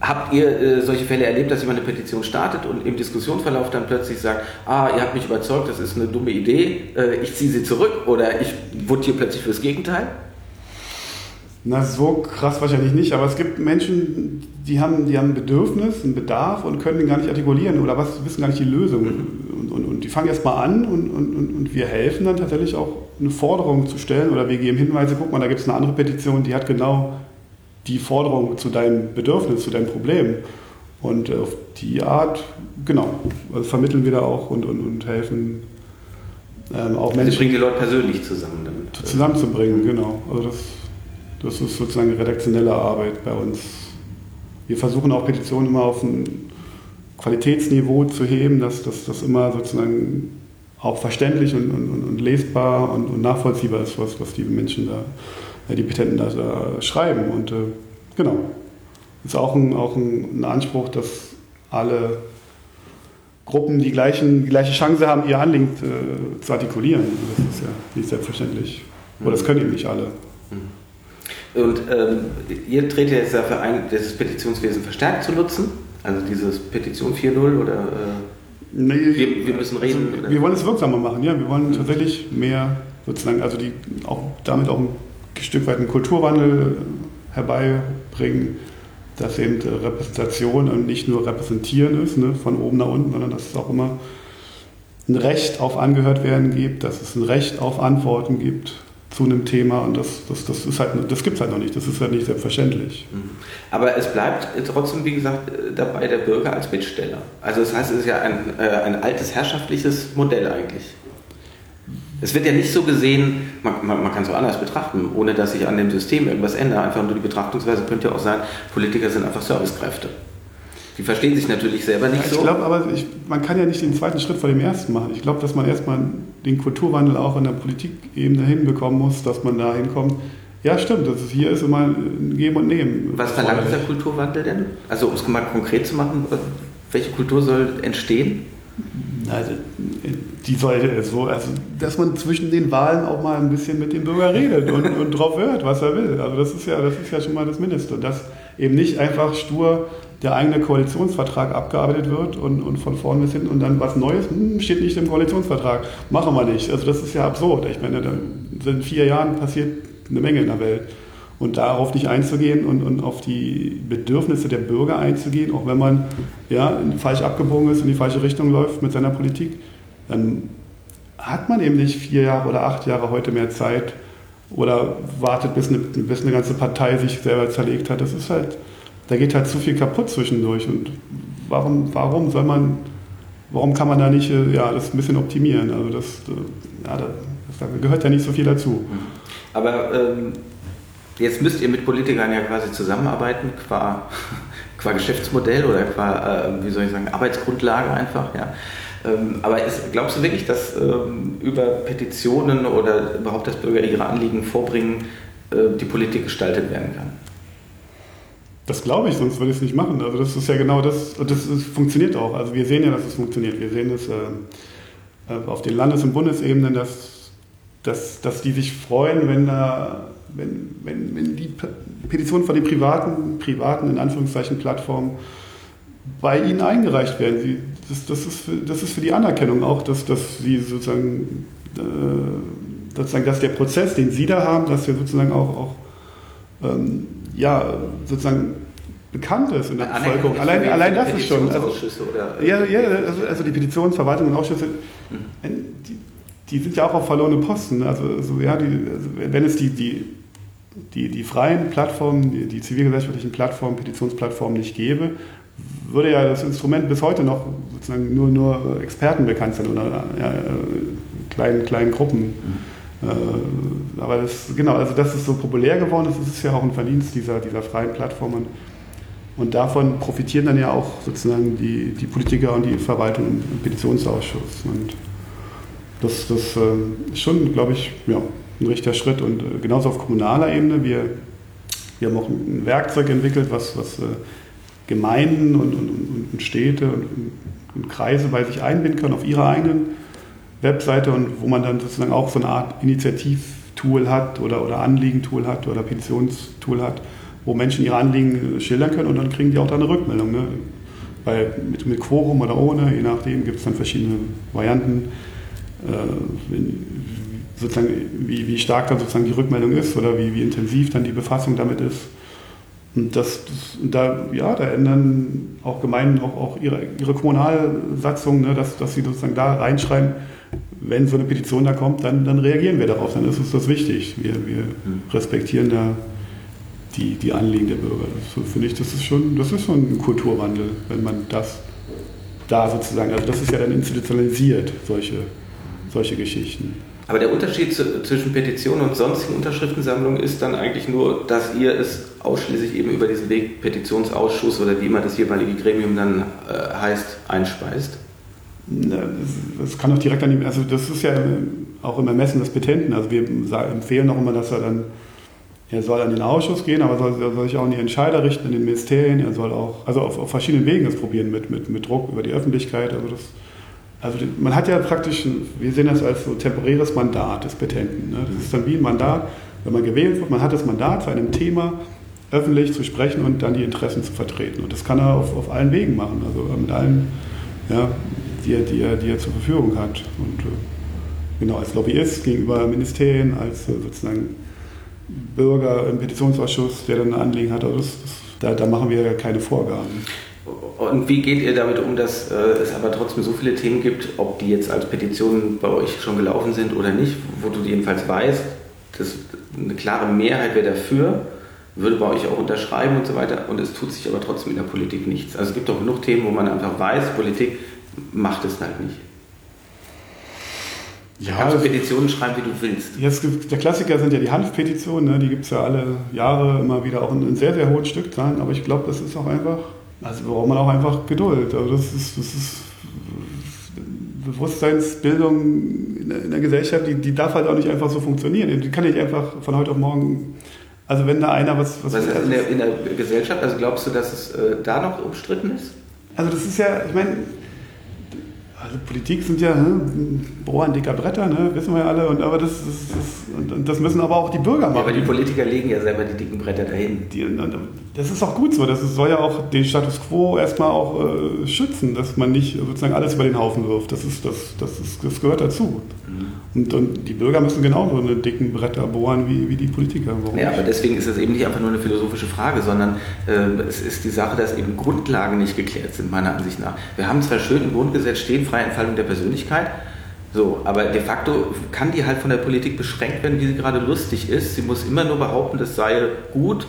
Habt ihr äh, solche Fälle erlebt, dass jemand eine Petition startet und im Diskussionsverlauf dann plötzlich sagt, ah, ihr habt mich überzeugt, das ist eine dumme Idee, äh, ich ziehe sie zurück oder ich votiere plötzlich fürs Gegenteil? Na, so krass wahrscheinlich nicht, aber es gibt Menschen, die haben, die haben ein Bedürfnis, einen Bedarf und können den gar nicht artikulieren oder was, wissen gar nicht die Lösung. Und, und, und die fangen erst mal an und, und, und wir helfen dann tatsächlich auch eine Forderung zu stellen oder wir geben Hinweise, guck mal, da gibt es eine andere Petition, die hat genau die Forderung zu deinem Bedürfnis, zu deinem Problem. Und äh, auf die Art, genau, also vermitteln wir da auch und, und, und helfen ähm, auch Menschen. Also bringen die Leute persönlich zusammen damit. Zusammenzubringen, genau. Also das, das ist sozusagen redaktionelle Arbeit bei uns. Wir versuchen auch Petitionen immer auf ein Qualitätsniveau zu heben, dass das immer sozusagen auch verständlich und, und, und lesbar und, und, nachvollziehbar ist, was, was die Menschen da die Petenten da, da schreiben. Und äh, genau, ist auch ein, auch ein, Anspruch, dass alle Gruppen die, gleichen, die gleiche Chance haben, ihr Anliegen äh, zu artikulieren. Das ist ja nicht selbstverständlich. Oder das können eben nicht alle. Mhm. Und ähm, ihr tretet jetzt dafür ein, das Petitionswesen verstärkt zu nutzen? Also dieses Petition 4.0 oder äh, nee, wir, wir, müssen reden? Also, wir wollen es wirksamer machen, ja. Wir wollen tatsächlich mehr sozusagen, also die auch damit auch ein ein Stück weit einen Kulturwandel herbeibringen, dass eben Repräsentation und nicht nur Repräsentieren ist, ne, von oben nach unten, sondern dass es auch immer ein Recht auf Angehört werden gibt, dass es ein Recht auf Antworten gibt zu einem Thema und das, das, das, halt, das gibt es halt noch nicht, das ist halt nicht selbstverständlich. Mhm. Aber es bleibt trotzdem, wie gesagt, dabei der Bürger als Bittsteller. Also das heißt, es ist ja ein, äh, ein altes herrschaftliches Modell eigentlich. Es wird ja nicht so gesehen, man, man, man kann es auch anders betrachten, ohne dass sich an dem System irgendwas ändert. Einfach nur die Betrachtungsweise könnte ja auch sein, Politiker sind einfach Servicekräfte. Die verstehen sich natürlich selber nicht ja, ich so. Ich glaube aber, ich, man kann ja nicht den zweiten Schritt vor dem ersten machen. Ich glaube, dass man erstmal den Kulturwandel auch in der Politikebene hinbekommen muss, dass man da hinkommt. Ja, stimmt, das ist, hier ist immer ein Geben und Nehmen. Was verlangt dieser Kulturwandel denn? Also, um es mal konkret zu machen, welche Kultur soll entstehen? Also, die sollte so, also, dass man zwischen den Wahlen auch mal ein bisschen mit dem Bürger redet und, [LAUGHS] und drauf hört, was er will. Also das ist ja, das ist ja schon mal das Mindeste. Dass eben nicht einfach stur der eigene Koalitionsvertrag abgearbeitet wird und, und von vorn bis hin und dann was Neues hm, steht nicht im Koalitionsvertrag. Machen wir nicht. Also das ist ja absurd. Ich meine, da sind in vier Jahren passiert eine Menge in der Welt. Und darauf nicht einzugehen und, und auf die Bedürfnisse der Bürger einzugehen, auch wenn man ja, falsch abgebogen ist, in die falsche Richtung läuft mit seiner Politik, dann hat man eben nicht vier Jahre oder acht Jahre heute mehr Zeit oder wartet, bis eine, bis eine ganze Partei sich selber zerlegt hat. Das ist halt, da geht halt zu viel kaputt zwischendurch. Und warum, warum soll man, warum kann man da nicht äh, ja, das ein bisschen optimieren? Also das, äh, ja, das, gehört ja nicht so viel dazu. Aber ähm Jetzt müsst ihr mit Politikern ja quasi zusammenarbeiten, qua, [LAUGHS] qua Geschäftsmodell oder qua, äh, wie soll ich sagen, Arbeitsgrundlage einfach. Ja. Ähm, aber ist, glaubst du wirklich, dass ähm, über Petitionen oder überhaupt, dass Bürger ihre Anliegen vorbringen, äh, die Politik gestaltet werden kann? Das glaube ich, sonst würde ich es nicht machen. Also das ist ja genau das, das ist, funktioniert auch. Also wir sehen ja, dass es funktioniert. Wir sehen es äh, auf den Landes- und Bundesebenen, dass dass, dass die sich freuen, wenn, da, wenn, wenn, wenn die Petitionen von den privaten, privaten, in Anführungszeichen, Plattformen bei ihnen eingereicht werden. Sie, das, das, ist für, das ist für die Anerkennung auch, dass, dass sie sozusagen, äh, sozusagen, dass der Prozess, den sie da haben, dass der sozusagen auch, auch ähm, ja, sozusagen bekannt ist in der Bevölkerung. Allein, allein das ist schon. Also, ja, ja also, also die Petitionsverwaltung und Ausschüsse, mhm. die, die, sind ja auch auf verlorene Posten. Ne? Also, also ja, die, also wenn es die, die, die, die freien Plattformen, die, die zivilgesellschaftlichen Plattformen, Petitionsplattformen nicht gäbe, würde ja das Instrument bis heute noch sozusagen nur, nur Experten bekannt sein oder ja, kleinen, kleinen Gruppen. Mhm. Äh, aber das, genau, also dass es so populär geworden ist, ist ja auch ein Verdienst dieser, dieser freien Plattformen. Und davon profitieren dann ja auch sozusagen die, die Politiker und die Verwaltung im Petitionsausschuss. Und das, das äh, ist schon, glaube ich, ja, ein richtiger Schritt. Und äh, genauso auf kommunaler Ebene, wir, wir haben auch ein Werkzeug entwickelt, was, was äh, Gemeinden und, und, und Städte und, und, Kreise bei sich einbinden können auf ihrer eigenen Webseite und wo man dann sozusagen auch so eine Art Initiativtool hat oder, oder Anliegentool hat oder Petitionstool hat, wo Menschen ihre Anliegen schildern können und dann kriegen die auch da eine Rückmeldung. Ne? Bei, mit, mit Quorum oder ohne, je nachdem gibt es dann verschiedene Varianten, äh, sozusagen, wie, wie stark dann sozusagen die Rückmeldung ist oder wie, wie intensiv dann die Befassung damit ist. Und das, das da, ja, da ändern auch Gemeinden auch, auch ihre, ihre Kommunalsatzung, ne, dass, dass sie sozusagen da reinschreiben, wenn so eine Petition da kommt, dann, dann reagieren wir darauf, dann ist uns das wichtig. Wir, wir mhm. respektieren da die, die Anliegen der Bürger. So finde ich, das ist schon, das ist schon ein Kulturwandel, wenn man das da sozusagen, also das ist ja dann institutionalisiert, solche, solche Geschichten. Aber der Unterschied zu, zwischen Petitionen und sonstigen Unterschriftensammlungen ist dann eigentlich nur, dass ihr es ausschließlich eben über diesen Weg Petitionsausschuss oder wie immer das jeweilige Gremium dann äh, heißt, einspeist. Das kann auch direkt an ihm, also das ist ja auch im Ermessen des Petenten. Also wir empfehlen auch immer, dass er dann, er soll an den Ausschuss gehen, aber soll, er soll sich auch an die Entscheider richten, in den Ministerien. Er soll auch, also auf, auf verschiedenen Wegen das probieren, mit, mit, mit Druck über die Öffentlichkeit. Also das, also man hat ja praktisch, wir sehen das als so temporäres Mandat des Petenten. Ne? Das ist dann wie ein Mandat, wenn man gewählt wird, man hat das Mandat zu einem Thema öffentlich zu sprechen und dann die Interessen zu vertreten. Und das kann er auf, auf allen Wegen machen, also mit allen, ja, die, er, die, er, die er zur Verfügung hat. Und äh, genau, als Lobbyist gegenüber Ministerien, als äh, sozusagen Bürger im Petitionsausschuss, der dann ein Anliegen hat, also das, das, da, da machen wir ja keine Vorgaben. Und wie geht ihr damit um, dass äh, es aber trotzdem so viele Themen gibt, ob die jetzt als Petitionen bei euch schon gelaufen sind oder nicht, wo du jedenfalls weißt, dass eine klare Mehrheit wäre dafür, würde bei euch auch unterschreiben und so weiter, und es tut sich aber trotzdem in der Politik nichts. Also es gibt auch genug Themen, wo man einfach weiß, Politik macht es halt nicht. Ja, kannst du Petitionen schreiben, wie du willst. Jetzt, der Klassiker sind ja die Hanfpetitionen, ne? die gibt es ja alle Jahre immer wieder, auch in, in sehr, sehr hohen Stückzahlen, aber ich glaube, das ist auch einfach also braucht man auch einfach Geduld. Also das ist, das ist Bewusstseinsbildung in der Gesellschaft, die, die darf halt auch nicht einfach so funktionieren. Die kann nicht einfach von heute auf morgen. Also wenn da einer was. Was, was ist in der, in der Gesellschaft? Also glaubst du, dass es äh, da noch umstritten ist? Also das ist ja, ich meine, also Politik sind ja ne, Bohren dicker Bretter, ne, wissen wir ja alle. Und, aber das, das, das, und das müssen aber auch die Bürger machen. Ja, aber die Politiker legen ja selber die dicken Bretter dahin. Die, das ist auch gut so. Das soll ja auch den Status quo erstmal auch äh, schützen, dass man nicht sozusagen alles über den Haufen wirft. Das, ist, das, das, ist, das gehört dazu. Und, und, die Bürger müssen genauso eine dicken Bretter bohren wie, wie die Politiker. Warum ja, aber deswegen ist es eben nicht einfach nur eine philosophische Frage, sondern äh, es ist die Sache, dass eben Grundlagen nicht geklärt sind, meiner Ansicht nach. Wir haben zwar schön im Grundgesetz stehen, freie Entfaltung der Persönlichkeit, so, aber de facto kann die halt von der Politik beschränkt werden, wie sie gerade lustig ist. Sie muss immer nur behaupten, das sei gut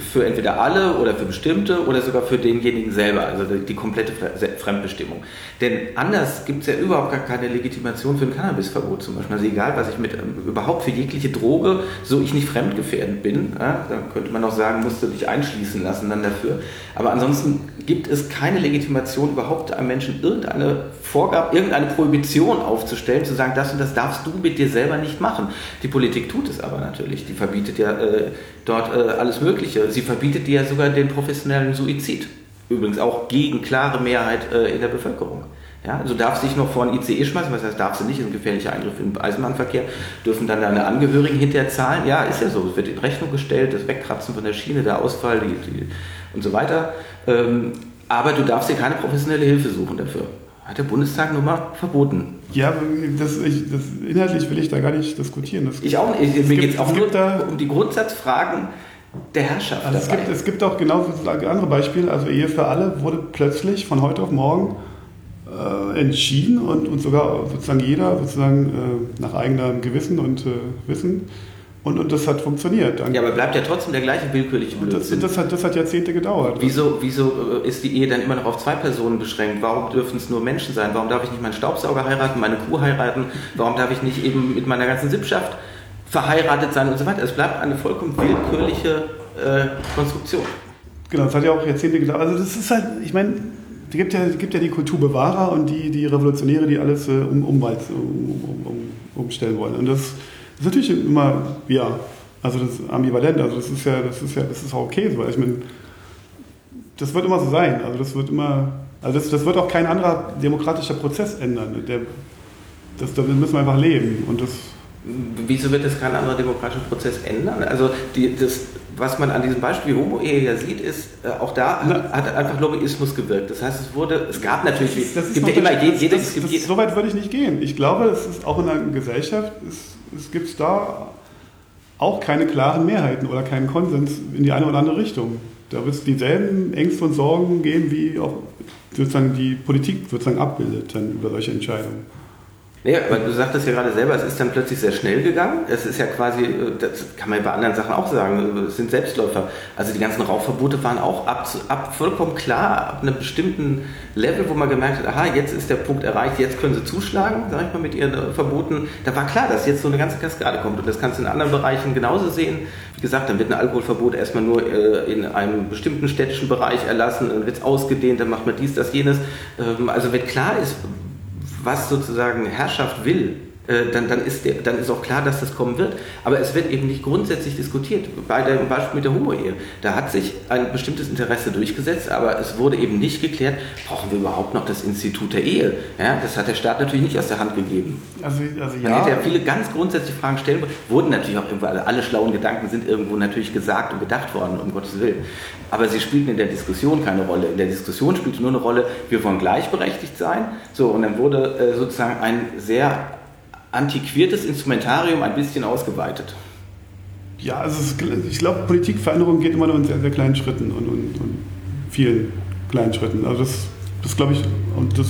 für entweder alle oder für bestimmte oder sogar für denjenigen selber, also die komplette Fremdbestimmung. Denn anders gibt es ja überhaupt gar keine Legitimation für ein Cannabisverbot zum Beispiel. Also egal, was ich mit ähm, überhaupt für jegliche Droge, so ich nicht fremdgefährdend bin, ja, da könnte man auch sagen, musst du dich einschließen lassen dann dafür. Aber ansonsten gibt es keine Legitimation überhaupt einem Menschen irgendeine Vorgabe, irgendeine Prohibition aufzustellen, zu sagen, das und das darfst du mit dir selber nicht machen. Die Politik tut es aber natürlich. Die verbietet ja äh, dort äh, alles Mögliche. Sie verbietet dir sogar den professionellen Suizid. Übrigens auch gegen klare Mehrheit äh, in der Bevölkerung. Ja, also darfst dich noch vor ein ICE schmeißen, was heißt, darfst du nicht, ist ein gefährlicher Eingriff im Eisenbahnverkehr, dürfen dann deine Angehörigen hinterher zahlen. Ja, ist ja so, es wird in Rechnung gestellt, das Wegkratzen von der Schiene, der Ausfall die, die, und so weiter. Ähm, aber du darfst dir keine professionelle Hilfe suchen dafür. Hat der Bundestag nun mal verboten. Ja, das, ich, das, inhaltlich will ich da gar nicht diskutieren. Das ich auch nicht. Mir geht es auch nur um die Grundsatzfragen der Herrschaft. Also es, gibt, es gibt auch genau andere Beispiele. Also Ehe für alle wurde plötzlich von heute auf morgen äh, entschieden und, und sogar sozusagen jeder sozusagen äh, nach eigenem Gewissen und äh, Wissen. Und, und das hat funktioniert. Ja, aber bleibt ja trotzdem der gleiche willkürliche Blödsinn. Das, das, hat, das hat Jahrzehnte gedauert. Wieso, wieso äh, ist die Ehe dann immer noch auf zwei Personen beschränkt? Warum dürfen es nur Menschen sein? Warum darf ich nicht meinen Staubsauger heiraten, meine Kuh heiraten? Warum darf ich nicht eben mit meiner ganzen Sippschaft verheiratet sein und so weiter? Es bleibt eine vollkommen willkürliche äh, Konstruktion. Genau, das hat ja auch Jahrzehnte gedauert. Also das ist halt, ich meine, es gibt ja, gibt ja die Kulturbewahrer und die, die Revolutionäre, die alles äh, um, um, um, um, umstellen wollen. Und das ist natürlich immer, ja, also das ist ambivalent, also das ist ja, das ist ja, das ist auch okay so. Ich meine, das wird immer so sein. Also das wird immer, also das, das wird auch kein anderer demokratischer Prozess ändern. Der, das, damit müssen wir einfach leben. Und das Wieso wird das kein anderer demokratischer Prozess ändern? Also die, das, was man an diesem Beispiel Homo-Ehe ja sieht, ist, äh, auch da hat, hat, einfach Lobbyismus gewirkt. Das heißt, es wurde, es gab natürlich, das ist, das gibt ja immer jede, jede, das, das, So weit würde ich nicht gehen. Ich glaube, es ist auch in einer Gesellschaft, es, es gibt da auch keine klaren Mehrheiten oder keinen Konsens in die eine oder andere Richtung. Da wird es dieselben Ängste und Sorgen geben, wie auch sozusagen die Politik sozusagen abbildet dann über solche Entscheidungen. Nee, aber du sagtest ja gerade selber, es ist dann plötzlich sehr schnell gegangen. Es ist ja quasi, äh, das kann man ja bei anderen Sachen auch sagen, es sind Selbstläufer. Also die ganzen Rauchverbote waren auch ab, ab vollkommen klar, ab einem bestimmten Level, wo man gemerkt hat, aha, jetzt ist der Punkt erreicht, jetzt können sie zuschlagen, sag ich mal, mit ihren äh, Verboten. Da war klar, dass jetzt so eine ganze Kaskade kommt. Und das kannst du in anderen Bereichen genauso sehen. Wie gesagt, dann wird ein Alkoholverbot erstmal nur äh, in einem bestimmten städtischen Bereich erlassen, dann wird es ausgedehnt, dann macht man dies, das, jenes. Ähm, also wenn klar ist, was sozusagen Herrschaft will, dann, dann, ist der, dann ist auch klar, dass das kommen wird. Aber es wird eben nicht grundsätzlich diskutiert. Bei dem Beispiel mit der Homo-Ehe, da hat sich ein bestimmtes Interesse durchgesetzt, aber es wurde eben nicht geklärt, brauchen wir überhaupt noch das Institut der Ehe? Ja, das hat der Staat natürlich nicht aus der Hand gegeben. Also, also ja. Man hätte ja viele ganz grundsätzliche Fragen stellen wurden natürlich auch irgendwo, alle, alle schlauen Gedanken sind irgendwo natürlich gesagt und gedacht worden, um Gottes Willen. Aber sie spielten in der Diskussion keine Rolle. In der Diskussion spielte nur eine Rolle, wir wollen gleichberechtigt sein. So, und dann wurde äh, sozusagen ein sehr antiquiertes Instrumentarium ein bisschen ausgeweitet. Ja, also es, ich glaube, Politikveränderung geht immer nur in sehr, sehr kleinen Schritten und, und, und vielen kleinen Schritten. Also das, das glaube ich, und das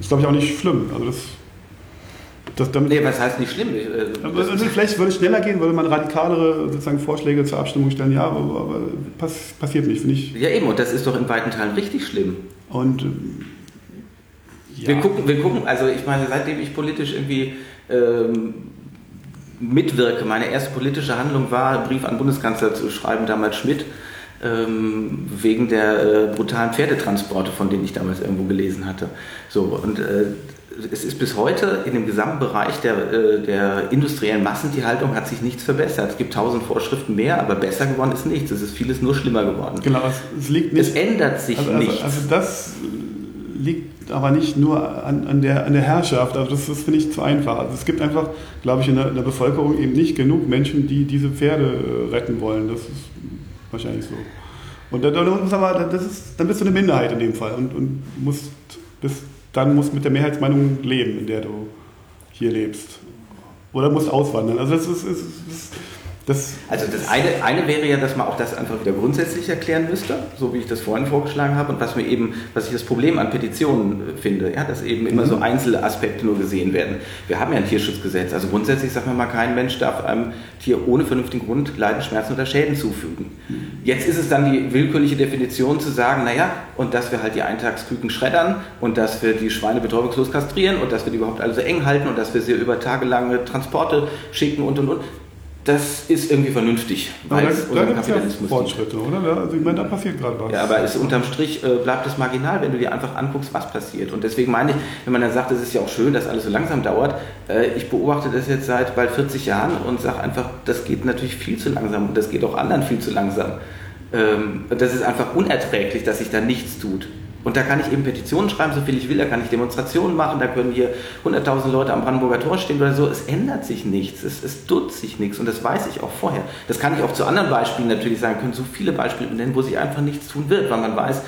ist, glaube ich, auch nicht schlimm. Also das, das damit nee, was heißt nicht schlimm? Also vielleicht würde es schneller gehen, würde man radikalere sozusagen Vorschläge zur Abstimmung stellen. Ja, aber, aber pass, passiert nicht, finde ich. Ja, eben, und das ist doch in weiten Teilen richtig schlimm. Und ja. wir, gucken, wir gucken, also ich meine, seitdem ich politisch irgendwie ähm, mitwirke. Meine erste politische Handlung war, einen Brief an Bundeskanzler zu schreiben, damals Schmidt, ähm, wegen der äh, brutalen Pferdetransporte, von denen ich damals irgendwo gelesen hatte. So, und äh, es ist bis heute in dem gesamten Bereich der, äh, der industriellen Massentierhaltung hat sich nichts verbessert. Es gibt tausend Vorschriften mehr, aber besser geworden ist nichts. Es ist vieles nur schlimmer geworden. Genau, es, es liegt nicht. Es ändert sich also, also, nichts. Also das liegt aber nicht nur an, an, der, an der Herrschaft. Also das, das finde ich zu einfach. Also es gibt einfach, glaube ich, in der, in der, Bevölkerung eben nicht genug Menschen, die diese Pferde äh, retten wollen. Das ist wahrscheinlich so. Und dann, dann, das ist, dann bist du eine Minderheit in dem Fall und, und musst bis, dann musst mit der Mehrheitsmeinung leben, in der du hier lebst. Oder musst auswandern. Also das ist, ist, ist das also das eine, eine wäre ja, dass man auch das einfach wieder grundsätzlich erklären müsste, so wie ich das vorhin vorgeschlagen habe und was mir eben, was ich das Problem an Petitionen äh, finde, ja, dass eben immer so mhm. einzelne Aspekte nur gesehen werden. Wir haben ja ein Tierschutzgesetz, also grundsätzlich sagen wir mal, kein Mensch darf einem Tier ohne vernünftigen Grund Leiden, Schmerzen oder Schäden zufügen. Jetzt ist es dann die willkürliche Definition zu sagen, naja, und dass wir halt die Eintagsküken schreddern und dass wir die Schweine betäubungslos kastrieren und dass wir die überhaupt alle so eng halten und dass wir sie über tagelange Transporte schicken und und und das ist irgendwie vernünftig, weil es da, da Kapitalismus ja Fortschritte, oder? Also ich meine, da passiert gerade was. Ja, aber es, unterm Strich äh, bleibt es marginal, wenn du dir einfach anguckst, was passiert. Und deswegen meine ich, wenn man dann sagt, es ist ja auch schön, dass alles so langsam dauert, äh, ich beobachte das jetzt seit bald 40 Jahren und sage einfach, das geht natürlich viel zu langsam und das geht auch anderen viel zu langsam. Ähm, das ist einfach unerträglich, dass sich da nichts tut. Und da kann ich eben Petitionen schreiben, so viel ich will, da kann ich Demonstrationen machen, da können hier 100.000 Leute am Brandenburger Tor stehen oder so. Es ändert sich nichts, es, es tut sich nichts und das weiß ich auch vorher. Das kann ich auch zu anderen Beispielen natürlich sagen, können so viele Beispiele nennen, wo sich einfach nichts tun wird, weil man weiß,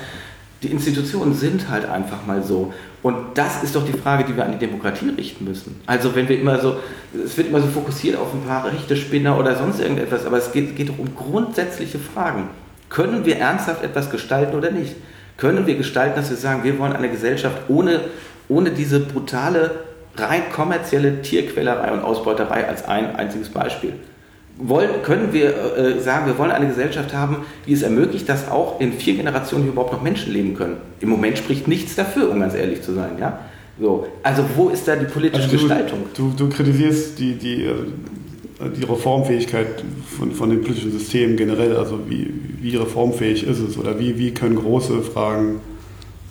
die Institutionen sind halt einfach mal so. Und das ist doch die Frage, die wir an die Demokratie richten müssen. Also wenn wir immer so, es wird immer so fokussiert auf ein paar rechte Spinner oder sonst irgendetwas, aber es geht, geht doch um grundsätzliche Fragen. Können wir ernsthaft etwas gestalten oder nicht? Können wir gestalten, dass wir sagen, wir wollen eine Gesellschaft ohne, ohne diese brutale, rein kommerzielle Tierquälerei und Ausbeuterei als ein einziges Beispiel? Wollen, können wir äh, sagen, wir wollen eine Gesellschaft haben, die es ermöglicht, dass auch in vier Generationen hier überhaupt noch Menschen leben können? Im Moment spricht nichts dafür, um ganz ehrlich zu sein. Ja? So. Also wo ist da die politische also du, Gestaltung? Du, du, kritisierst die, die, äh, die Reformfähigkeit von, von den politischen Systemen generell, also wie, wie reformfähig ist es oder wie, wie können große Fragen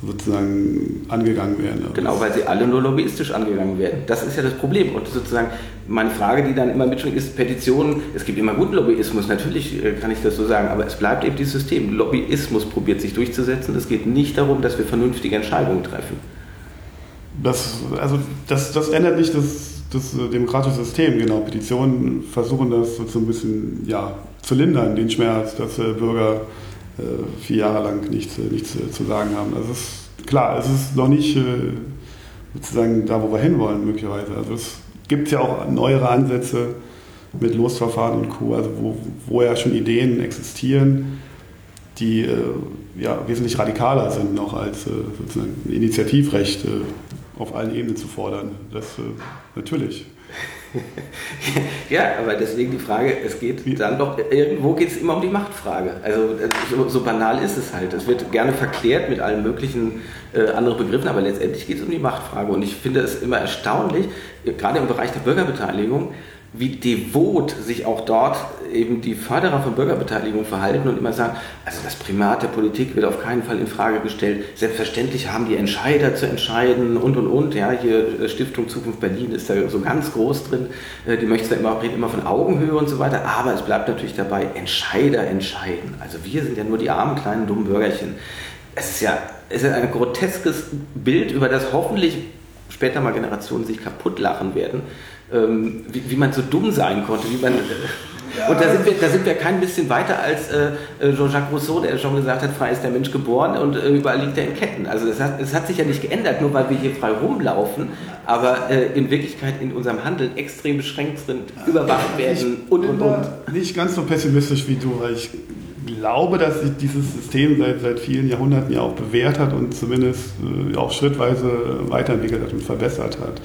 sozusagen angegangen werden. Genau, weil sie alle nur lobbyistisch angegangen werden. Das ist ja das Problem. Und sozusagen meine Frage, die dann immer mitschwingt, ist Petitionen. Es gibt immer guten Lobbyismus, natürlich äh, kann ich das so sagen, aber es bleibt eben dieses System. Lobbyismus probiert sich durchzusetzen. Es geht nicht darum, dass wir vernünftige Entscheidungen treffen. Das, also das, das ändert nicht das das äh, demokratische System, genau. Petitionen versuchen das so ein bisschen ja, zu lindern, den Schmerz, dass äh, Bürger äh, vier Jahre lang nichts, nichts zu sagen haben. Also es ist klar, es ist noch nicht sozusagen da, wo wir hinwollen, möglicherweise. Also es gibt ja auch neuere Ansätze mit Losverfahren und Co., also wo, wo ja schon Ideen existieren, die ja, wesentlich radikaler sind noch als sozusagen Initiativrecht auf allen Ebenen zu fordern. Das äh, natürlich. [LAUGHS] ja, aber deswegen die Frage, es geht Wie? dann doch, irgendwo geht es immer um die Machtfrage. Also so, so, banal ist es halt. Es wird gerne verklärt mit allen möglichen äh, anderen Begriffen, aber letztendlich geht es um die Machtfrage. Und ich finde es immer erstaunlich, gerade im Bereich der Bürgerbeteiligung, wie devot sich auch dort eben die Förderer von Bürgerbeteiligung verhalten und immer sagen, also das Primat der Politik wird auf keinen Fall in Frage gestellt. Selbstverständlich haben die Entscheider zu entscheiden und und und. Ja, hier äh, Stiftung Zukunft Berlin ist da so ganz groß drin. Äh, die möchte da immer, reden immer von Augenhöhe und so weiter. Aber es bleibt natürlich dabei, Entscheider entscheiden. Also wir sind ja nur die armen kleinen dummen Bürgerchen. Es ist ja, es ist ein groteskes Bild, über das hoffentlich später mal Generationen sich kaputt lachen werden ähm, wie, wie, man so dumm sein konnte, wie man. Ja. Und da sind, wir, da sind wir kein bisschen weiter als äh, äh, Jean-Jacques Rousseau, der schon gesagt hat, frei ist der Mensch geboren und äh, überall liegt er in Ketten. Also das hat, das hat sich ja nicht geändert, nur weil wir hier frei rumlaufen, aber äh, in Wirklichkeit in unserem Handeln extrem beschränkt sind, überwacht werden ich und, und, und. Nicht ganz so pessimistisch wie du, weil ich glaube, dass sich dieses System seit, seit vielen Jahrhunderten ja auch bewährt hat und zumindest äh, auch schrittweise weiterentwickelt hat und verbessert hat.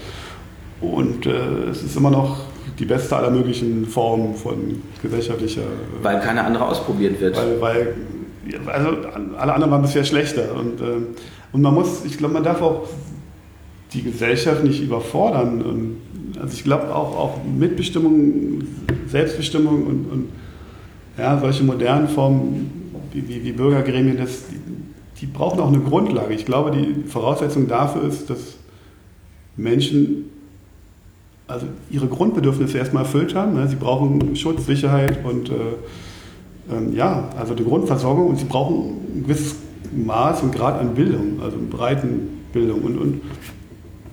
Und äh, es ist immer noch die beste aller möglichen Formen von gesellschaftlicher. Weil keine andere ausprobiert wird. Weil, weil also alle anderen waren bisher schlechter. Und, äh, und man muss, ich glaube, man darf auch die Gesellschaft nicht überfordern. Und, also ich glaube auch, auch Mitbestimmung, Selbstbestimmung und, und ja, solche modernen Formen wie, wie, wie Bürgergremien, das, die, die brauchen auch eine Grundlage. Ich glaube, die Voraussetzung dafür ist, dass Menschen also ihre Grundbedürfnisse erstmal erfüllt haben. Ne? Sie brauchen Schutz, Sicherheit und äh, ähm, ja, also die Grundversorgung und sie brauchen ein gewisses Maß und Grad an Bildung, also breiten Bildung. Und, und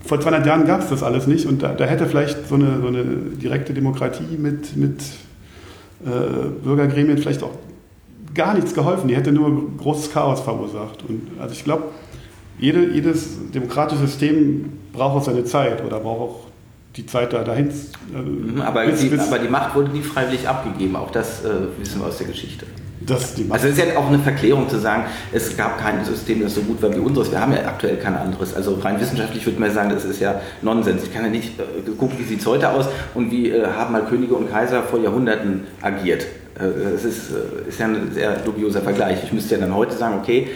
vor 200 Jahren gab es das alles nicht und da, da, hätte vielleicht so eine, so eine direkte Demokratie mit, mit äh, Bürgergremien vielleicht auch gar nichts geholfen. Die hätte nur großes Chaos verursacht. Und also ich glaube, jede, jedes demokratische System braucht auch seine Zeit oder braucht auch die Zeit da dahin. Äh, aber, bis, die, bis aber, die, Macht wurde nie freiwillig abgegeben, auch das äh, wissen wir aus der Geschichte. Das also es ist ja auch eine Verklärung zu sagen, es gab kein System, das so gut war wie unseres. Wir haben ja aktuell kein anderes. Also rein wissenschaftlich würde man sagen, das ist ja Nonsens. Ich kann ja nicht äh, gucken, wie sieht es heute aus und wie äh, haben mal Könige und Kaiser vor Jahrhunderten agiert. Äh, es ist, äh, ist ja ein sehr dubioser Vergleich. Ich müsste ja dann heute sagen, okay,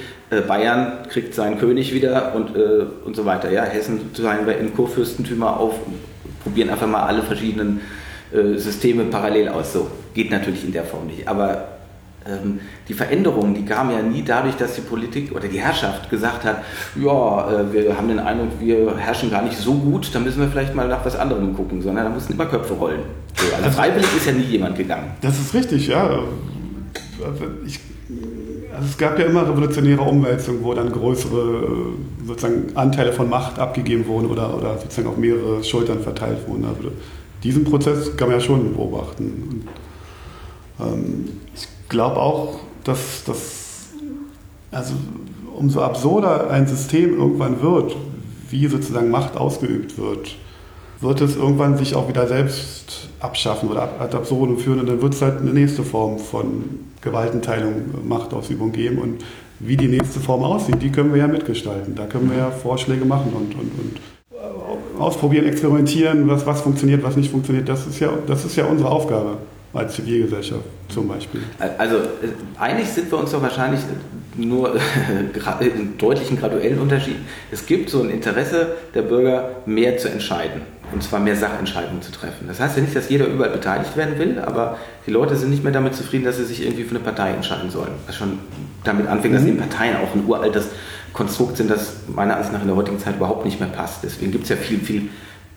Bayern kriegt seinen König wieder und, und so weiter. Ja, Hessen teilen wir in Kurfürstentümer auf probieren einfach mal alle verschiedenen äh, Systeme parallel aus. So, geht natürlich in der Form nicht. Aber ähm, die Veränderungen, die kamen ja nie dadurch, dass die Politik oder die Herrschaft gesagt hat, ja, äh, wir haben den Eindruck, wir herrschen gar nicht so gut, da müssen wir vielleicht mal nach was anderem gucken, sondern da mussten immer Köpfe rollen. So, also freiwillig ist ja nie jemand gegangen. Das ist richtig, ja. ich, also es gab ja immer revolutionäre Umwälzungen, wo dann größere sozusagen Anteile von Macht abgegeben wurden oder, oder sozusagen auf mehrere Schultern verteilt wurden. Also diesen Prozess kann man ja schon beobachten. Und, ähm, ich glaube auch, dass das, also umso absurder ein System irgendwann wird, wie sozusagen Macht ausgeübt wird, wird es irgendwann sich auch wieder selbst abschaffen oder ad absurdum führen und dann wird es halt eine nächste Form von Gewaltenteilung, Machtausübung geben und wie die nächste Form aussieht, die können wir ja mitgestalten. Da können wir ja Vorschläge machen und, und, und ausprobieren, experimentieren, was, was funktioniert, was nicht funktioniert. Das ist, ja, das ist ja unsere Aufgabe als Zivilgesellschaft zum Beispiel. Also äh, einig sind wir uns doch wahrscheinlich nur [LAUGHS] einen deutlichen graduellen Unterschied. Es gibt so ein Interesse der Bürger, mehr zu entscheiden. Und zwar mehr Sachentscheidungen zu treffen. Das heißt ja nicht, dass jeder überall beteiligt werden will, aber die Leute sind nicht mehr damit zufrieden, dass sie sich irgendwie für eine Partei entscheiden sollen. Was schon damit anfängt, dass mhm. eben Parteien auch ein uraltes Konstrukt sind, das meiner Ansicht nach in der heutigen Zeit überhaupt nicht mehr passt. Deswegen gibt es ja viel, viel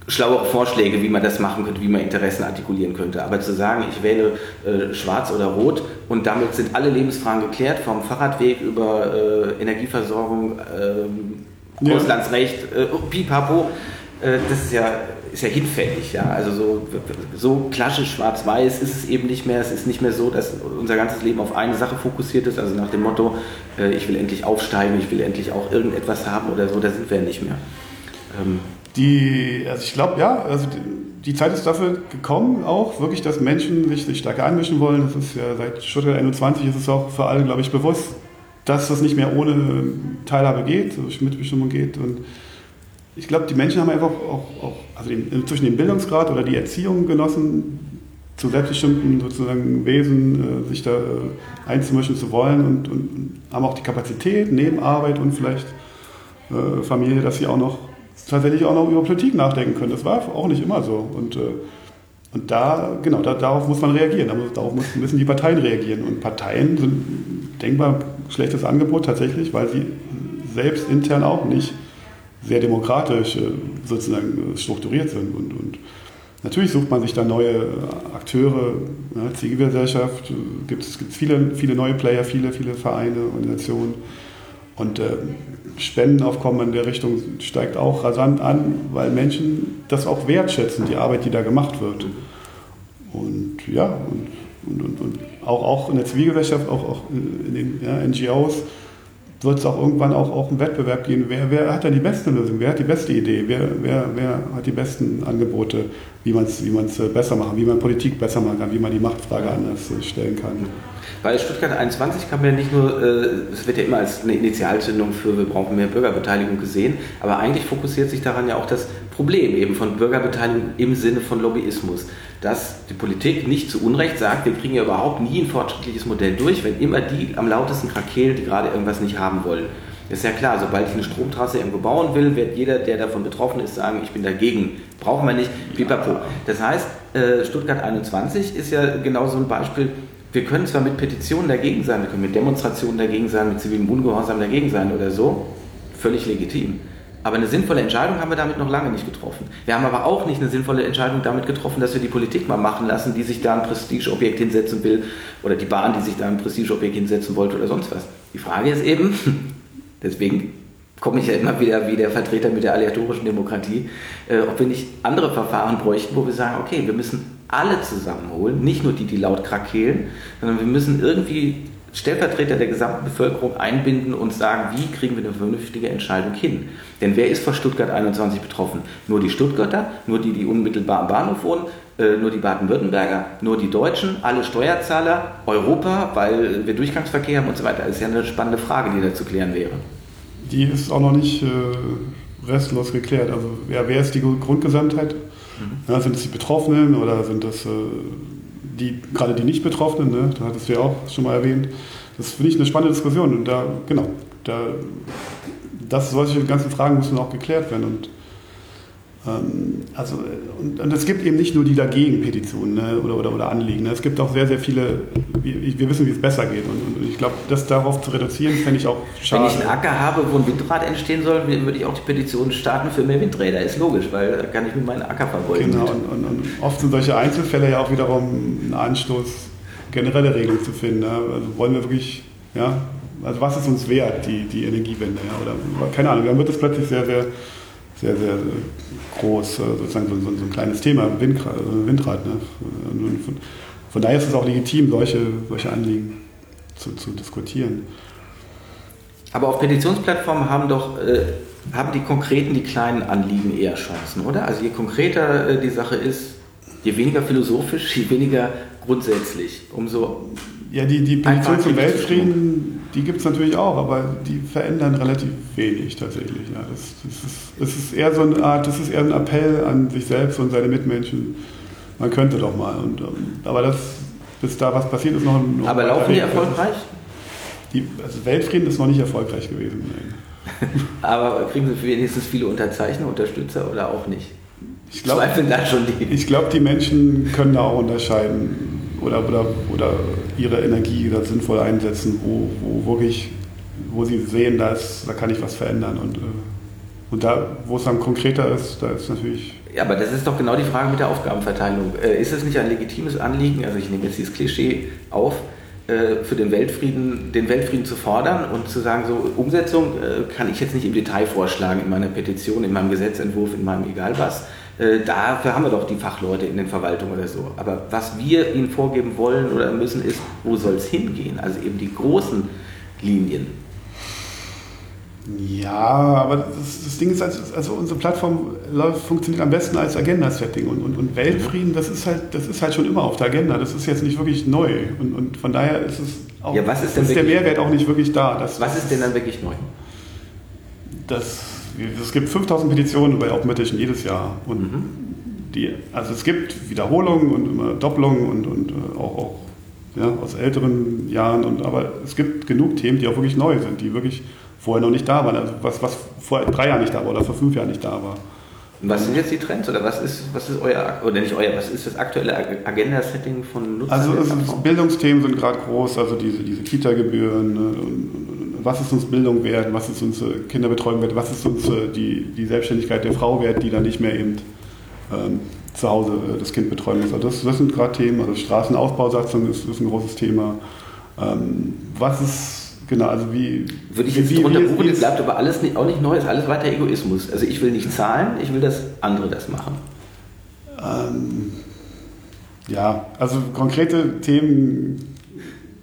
schlauere Vorschläge, wie man das machen könnte, wie man Interessen artikulieren könnte. Aber zu sagen, ich wähle äh, schwarz oder rot und damit sind alle Lebensfragen geklärt, vom Fahrradweg über äh, Energieversorgung, äh, ja. Auslandsrecht, äh, pipapo, äh, das ist ja, ist ja hinfällig. Ja? Also so, so klassisch schwarz-weiß ist es eben nicht mehr. Es ist nicht mehr so, dass unser ganzes Leben auf eine Sache fokussiert ist, also nach dem Motto, äh, ich will endlich aufsteigen, ich will endlich auch irgendetwas haben oder so, da sind wir ja nicht mehr. Ähm, die, also ich glaube, ja, also die, die, Zeit ist dafür gekommen, auch wirklich, dass Menschen sich, sich stärker einmischen wollen. Das ist ja seit Stuttgart 21 ist es auch für alle, glaube ich, bewusst, dass das nicht mehr ohne Teilhabe geht, durch Mitbestimmung geht. Und ich glaube, die Menschen haben einfach auch, auch also den, inzwischen den Bildungsgrad oder die Erziehung genossen, zu selbstbestimmten sozusagen Wesen äh, sich da äh, einzumischen zu wollen und, und, und, haben auch die Kapazität, neben Arbeit und vielleicht äh, Familie, dass sie auch noch tatsächlich auch noch über Politik nachdenken können. Das war auch nicht immer so. Und, äh, und da, genau, da, darauf muss man reagieren. Darauf müssen die Parteien reagieren. Und Parteien sind denkbar schlechtes Angebot tatsächlich, weil sie selbst intern auch nicht sehr demokratisch äh, sozusagen strukturiert sind. Und, und natürlich sucht man sich da neue Akteure, ja, Zivilgesellschaft, gibt es viele, viele neue Player, viele, viele Vereine, Organisationen. Und äh, Spendenaufkommen in der Richtung steigt auch rasant an, weil Menschen das auch wertschätzen, die Arbeit, die da gemacht wird. Und ja, und, und, und auch, auch in der Zivilgesellschaft, auch, auch in den ja, NGOs wird es auch irgendwann auch, auch einen Wettbewerb gehen. Wer, wer hat da die beste Lösung? Wer hat die beste Idee? Wer, wer, wer hat die besten Angebote, wie man es wie äh, besser machen, wie man Politik besser machen kann, wie man die Machtfrage anders äh, stellen kann? Bei Stuttgart 21 kann man ja nicht nur, äh, es wird ja immer als eine Initialzündung für wir brauchen mehr Bürgerbeteiligung gesehen, aber eigentlich fokussiert sich daran ja auch das Problem eben von Bürgerbeteiligung im Sinne von Lobbyismus. Dass die Politik nicht zu Unrecht sagt, wir kriegen ja überhaupt nie ein fortschrittliches Modell durch, wenn immer die am lautesten krakehlen, die gerade irgendwas nicht haben wollen. Ist ja klar, sobald ich eine Stromtrasse irgendwo bauen will, wird jeder, der davon betroffen ist, sagen, ich bin dagegen. Brauchen wir nicht, pipapo. Das heißt, äh, Stuttgart 21 ist ja genau so ein Beispiel, wir können zwar mit Petitionen dagegen sein, wir können mit Demonstrationen dagegen sein, mit zivilem Ungehorsam dagegen sein oder so, völlig legitim. Aber eine sinnvolle Entscheidung haben wir damit noch lange nicht getroffen. Wir haben aber auch nicht eine sinnvolle Entscheidung damit getroffen, dass wir die Politik mal machen lassen, die sich da ein Prestigeobjekt hinsetzen will, oder die Bahn, die sich da ein Prestigeobjekt hinsetzen wollte oder sonst was. Die Frage ist eben, [LAUGHS] deswegen komme ich ja immer wieder wie der Vertreter mit der aleatorischen Demokratie, äh, ob wir nicht andere Verfahren bräuchten, wo wir sagen, okay, wir müssen alle zusammenholen, nicht nur die, die laut krakehlen, sondern wir müssen irgendwie Stellvertreter der gesamten Bevölkerung einbinden und sagen, wie kriegen wir eine vernünftige Entscheidung hin. Denn wer ist vor Stuttgart 21 betroffen? Nur die Stuttgarter, nur die, die unmittelbar am Bahnhof wohnen, äh, nur die Baden-Württemberger, nur die Deutschen, alle Steuerzahler, Europa, weil wir Durchgangsverkehr haben und so weiter. Das ist ja eine spannende Frage, die da zu klären wäre. Die ist auch noch nicht äh, restlos geklärt. Also ja, wer ist die Grundgesamtheit? Mhm. Ja, sind es die Betroffenen oder sind das äh, die, gerade die Nicht-Betroffenen? Ne? Da hattest ja auch schon mal erwähnt. Das finde ich eine spannende Diskussion und da, genau, da, das, solche ganzen Fragen müssen auch geklärt werden und also, und, und, es gibt eben nicht nur die dagegen Petitionen ne, oder, oder, oder Anliegen. Ne. Es gibt auch sehr, sehr viele, wir, wir wissen, wie es besser geht. Und, und ich glaube, das darauf zu reduzieren, fände ich auch schade. Wenn ich einen Acker habe, wo ein Windrad entstehen soll, würde ich auch die Petition starten für mehr Windräder. Ist logisch, weil da kann ich mit meinem Acker verfolgen. Genau, und, und, oft sind solche Einzelfälle ja auch wiederum ein Anstoß, generelle Regelung zu finden. Ja? Also wollen wir wirklich, ja, also was ist uns wert, die, die Energiewende? Ja? Oder keine Ahnung, dann wird das plötzlich sehr, sehr, sehr, sehr groß, äh, sozusagen so, so, so ein kleines Thema, Windrad. Äh, Windrad ne? von, von, daher ist es auch legitim, solche, solche Anliegen zu, zu diskutieren. Aber auf Petitionsplattformen haben doch äh, haben die konkreten, die kleinen Anliegen eher Chancen, oder? Also je konkreter äh, die Sache ist, je weniger philosophisch, je weniger grundsätzlich, umso. Ja, die, die Petition zum Weltfrieden, die gibt es natürlich auch, aber die verändern relativ wenig tatsächlich. Ja, das, das, ist, das ist eher so eine Art, das ist eher ein Appell an sich selbst und seine Mitmenschen. Man könnte doch mal. Und, ähm, aber das, bis da was passiert, ist noch ein. Aber laufen die erfolgreich? Die, also Weltfrieden ist noch nicht erfolgreich gewesen. [LAUGHS] Aber kriegen Sie wenigstens viele Unterzeichner, Unterstützer oder auch nicht? Ich glaube, ich glaube, die Menschen können da auch unterscheiden oder, oder, oder ihre Energie da sinnvoll einsetzen, wo, wo wirklich, wo sie sehen, da, da kann ich was verändern. Und, äh, und da, wo es dann konkreter ist, da ist natürlich. Ja, aber das ist doch genau die Frage mit der Aufgabenverteilung. Äh, ist es nicht ein legitimes Anliegen, also ich nehme jetzt dieses Klischee auf, äh, für den Weltfrieden, den Weltfrieden zu fordern und zu sagen, so Umsetzung kann ich jetzt nicht im Detail vorschlagen in meiner Petition, in meinem Gesetzentwurf, in meinem egal was. Äh, dafür haben wir doch die Fachleute in den Verwaltungen oder so. Aber was wir ihnen vorgeben wollen oder müssen, ist, wo soll es hingehen? Also eben die großen Linien. Ja, aber das, das, Ding ist, also, also unsere Plattform läuft, funktioniert am besten als Agenda-Setting und, und, und, Weltfrieden, das ist, halt, das ist halt schon immer auf der Agenda. Das ist jetzt nicht wirklich neu und, und von daher ist es auch ja, was ist, denn ist der Mehrwert auch nicht wirklich da. Das, was ist denn dann wirklich neu? Das, es gibt 5000 Petitionen bei Open Petition jedes Jahr und mhm. die, also es gibt Wiederholungen und immer Doppelungen und, und äh, auch, auch ja, aus älteren Jahren, und, aber es gibt genug Themen, die auch wirklich neu sind, die wirklich vorher noch nicht da waren. Also was, was vor drei Jahren nicht da war oder vor fünf Jahren nicht da war. Und was sind jetzt die Trends oder was ist, was ist euer, oder nicht euer, was ist das aktuelle Agenda-Setting von Nutzern? Also, Bildungsthemen sind gerade groß, also diese, diese Kita-Gebühren, ne, was ist uns Bildung wert, was ist uns Kinderbetreuung wert, was ist uns die, die Selbstständigkeit der Frau wert, die dann nicht mehr eben ähm, zu Hause äh, das Kind betreuen muss. Also das, das sind gerade Themen, also Straßenausbausatzung ist, ist ein großes Thema. Ähm, was ist Genau, also wie. Würde ich jetzt wie, drunter buchen, es bleibt aber alles nicht, auch nicht neu, ist alles weiter Egoismus. Also ich will nicht zahlen, ich will, dass andere das machen. Ähm, ja, also konkrete Themen,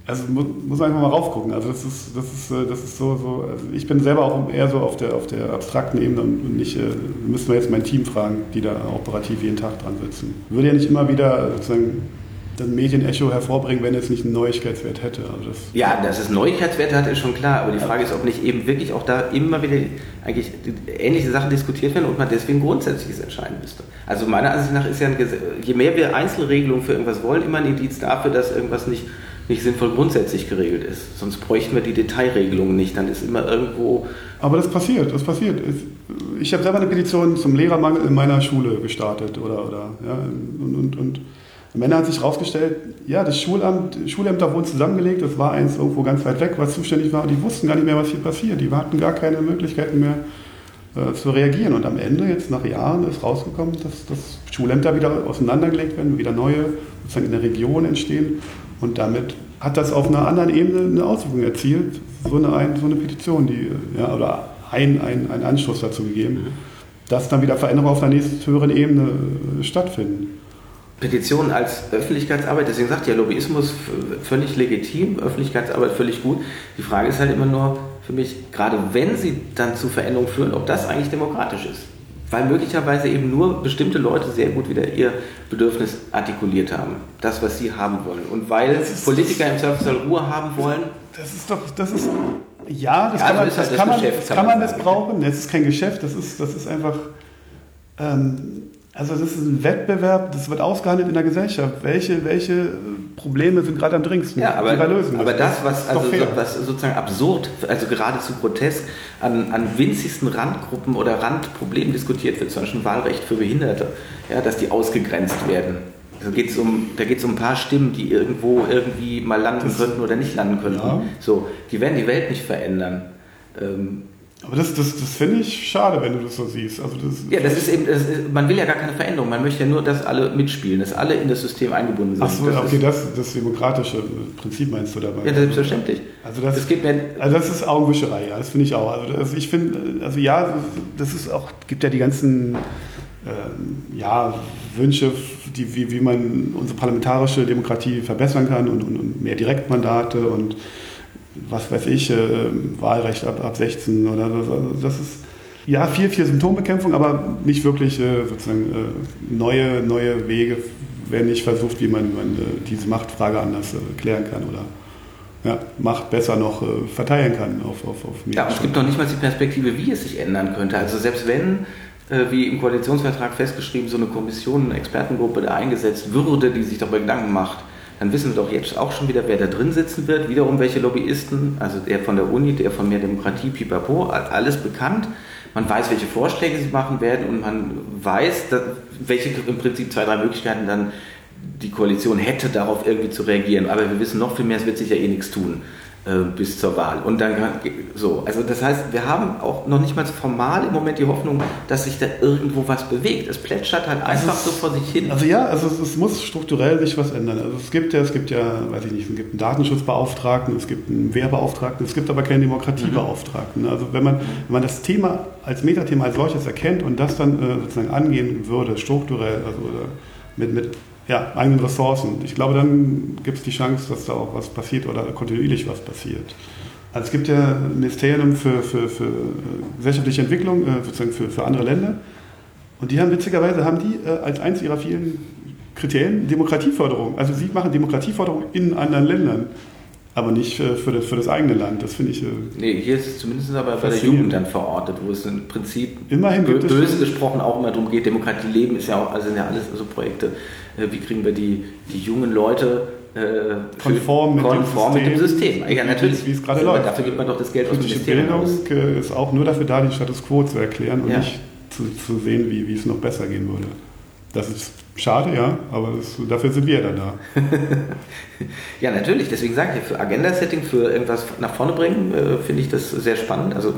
also muss, muss einfach mal raufgucken. Also das ist, das ist, äh, das ist so, so also ich bin selber auch eher so auf der, auf der abstrakten Ebene und nicht, äh, müssen wir jetzt mein Team fragen, die da operativ jeden Tag dran sitzen. Würde ja nicht immer wieder sozusagen das Medienecho hervorbringen, wenn es nicht einen Neuigkeitswert hätte. Also das ja, dass es Neuigkeitswerte hat, ist schon klar. Aber die Frage ist, ob nicht eben wirklich auch da immer wieder eigentlich ähnliche Sachen diskutiert werden und man deswegen Grundsätzliches entscheiden müsste. Also meiner Ansicht nach ist ja, ein, je mehr wir Einzelregelungen für irgendwas wollen, immer ein Indiz dafür, dass irgendwas nicht, nicht sinnvoll grundsätzlich geregelt ist. Sonst bräuchten wir die Detailregelungen nicht. Dann ist immer irgendwo... Aber das passiert, das passiert. Ich habe selber eine Petition zum Lehrermangel in meiner Schule gestartet. Oder, oder, ja, und, und, und am Ende hat sich herausgestellt, ja, das Schulamt, Schulämter wurden zusammengelegt, das war eins irgendwo ganz weit weg, was zuständig war, die wussten gar nicht mehr, was hier passiert. Die hatten gar keine Möglichkeiten mehr äh, zu reagieren. Und am Ende, jetzt nach Jahren, ist rausgekommen, dass, dass Schulämter wieder auseinandergelegt werden, wieder neue sozusagen in der Region entstehen. Und damit hat das auf einer anderen Ebene eine Auswirkung erzielt, so eine, so eine Petition, die, ja, oder ein, ein, ein Anstoß dazu gegeben, mhm. dass dann wieder Veränderungen auf einer nächsten höheren Ebene äh, stattfinden. Petitionen als Öffentlichkeitsarbeit, deswegen sagt ja Lobbyismus völlig legitim, Öffentlichkeitsarbeit völlig gut. Die Frage ist halt immer nur für mich, gerade wenn sie dann zu Veränderungen führen, ob das eigentlich demokratisch ist. Weil möglicherweise eben nur bestimmte Leute sehr gut wieder ihr Bedürfnis artikuliert haben. Das, was sie haben wollen. Und weil Politiker im Zweifelsfall Ruhe haben wollen. Das ist doch, das ist, ja, das ja, kann man, das, das, kann man, das kann man missbrauchen. Das ist kein Geschäft, das ist, das ist einfach, ähm, also das ist ein Wettbewerb, das wird ausgehandelt in der Gesellschaft. Welche, welche Probleme sind gerade am dringendsten? Ja, aber, aber das, was, also, was sozusagen absurd, also geradezu grotesk, an, an winzigsten Randgruppen oder Randproblemen diskutiert wird, zum Beispiel Wahlrecht für Behinderte, ja, dass die ausgegrenzt werden. Da geht es um, um ein paar Stimmen, die irgendwo irgendwie mal landen das, könnten oder nicht landen könnten. Ja. So, die werden die Welt nicht verändern. Ähm, Aber das, das, das finde ich schade, wenn du das so siehst. Also das, ja, das ist eben, das ist, man will ja gar keine Veränderung. Man möchte ja nur, dass alle mitspielen, dass alle in das System eingebunden sind. Ach so, das okay, ist, das, das demokratische Prinzip meinst du dabei? Ja, selbstverständlich. Also das, Es geht mir- also das ist Augenwischerei, ja, das finde ich auch. Also das, ich finde, also ja, das ist auch, gibt ja die ganzen ähm, ja, Wünsche, die, wie, wie man unsere parlamentarische Demokratie verbessern kann und, und, und mehr Direktmandate und was weiß ich, äh, Wahlrecht ab, ab 16 oder so. Das ist ja viel, viel Symptombekämpfung, aber nicht wirklich äh, sozusagen äh, neue, neue Wege, wenn nicht versucht, wie man, wie man äh, diese Machtfrage anders äh, klären kann oder ja, Macht besser noch äh, verteilen kann auf, auf, auf Ja, und es gibt noch nicht mal die Perspektive, wie es sich ändern könnte. Also selbst wenn, wie im Koalitionsvertrag festgeschrieben, so eine Kommission, eine Expertengruppe da eingesetzt würde, die sich darüber Gedanken macht, dann wissen wir doch jetzt auch schon wieder, wer da drin sitzen wird. Wiederum welche Lobbyisten, also der von der Uni, der von Mehr Demokratie, Pipapo, alles bekannt. Man weiß, welche Vorschläge sie machen werden und man weiß, welche im Prinzip zwei, drei Möglichkeiten dann die Koalition hätte, darauf irgendwie zu reagieren. Aber wir wissen noch viel mehr, es wird sich ja eh nichts tun bis zur Wahl. Und dann so, also das heißt, wir haben auch noch nicht mal formal im Moment die Hoffnung, dass sich da irgendwo was bewegt. Es plätschert halt einfach so vor sich hin. Also ja, also es, es muss strukturell sich was ändern. Also es gibt ja, es gibt ja, weiß ich nicht, es gibt einen Datenschutzbeauftragten, es gibt einen Wehrbeauftragten, es gibt aber keinen Demokratiebeauftragten. Also wenn man, wenn man das Thema als Metathema als solches erkennt und das dann äh, sozusagen angehen würde, strukturell, also mit, mit ja, eigenen Ressourcen, ich glaube, dann gibt es die Chance, dass da auch was passiert oder kontinuierlich was passiert. Also es gibt ja Ministerien für, für, für äh, gesellschaftliche Entwicklung, äh, sozusagen für, für andere Länder. Und die haben witzigerweise haben die äh, als eins ihrer vielen Kriterien Demokratieförderung. Also sie machen Demokratieförderung in anderen Ländern, aber nicht für, das, für das eigene Land. Das finde ich. Nee, hier ist es zumindest aber bei der. Jugend dann verortet, wo es im Prinzip Immerhin böse gesprochen auch immer darum geht, Demokratie leben ist ja auch, also sind ja alles so Projekte, wie kriegen wir die, die jungen Leute äh, Konform mit dem konform mit dem System. Ja, natürlich. wie es gerade läuft. Dafür gibt man doch das Geld aus dem Ministerium Bildung aus. äh, ist auch nur dafür da, den Status quo zu erklären und Ja. nicht zu, zu sehen, wie, wie es noch besser gehen würde. Das ist schade, ja, aber das, dafür sind wir dann da. [LAUGHS] Ja, natürlich. Deswegen sage ich, für Agenda-Setting, für irgendwas nach vorne bringen, äh, finde ich das sehr spannend. Also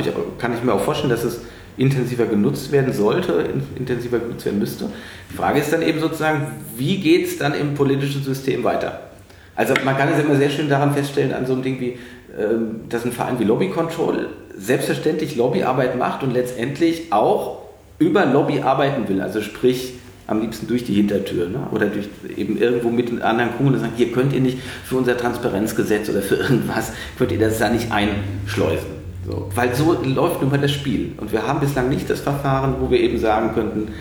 ich, kann ich mir auch vorstellen, dass es intensiver genutzt werden sollte, in, intensiver genutzt werden müsste. Die Frage ist dann eben sozusagen, wie geht es dann im politischen System weiter? Also man kann es immer sehr schön daran feststellen, an so einem Ding wie, ähm, dass ein Verein wie Lobby Control selbstverständlich Lobbyarbeit macht und letztendlich auch über Lobby arbeiten will. Also sprich, am liebsten durch die Hintertür ne? oder durch eben irgendwo mit anderen Kommunen sagen, hier könnt ihr nicht für unser Transparenzgesetz oder für irgendwas, könnt ihr das da nicht einschleusen. So. Weil so läuft nun mal das Spiel. Und wir haben bislang nicht das Verfahren, wo wir eben sagen könnten,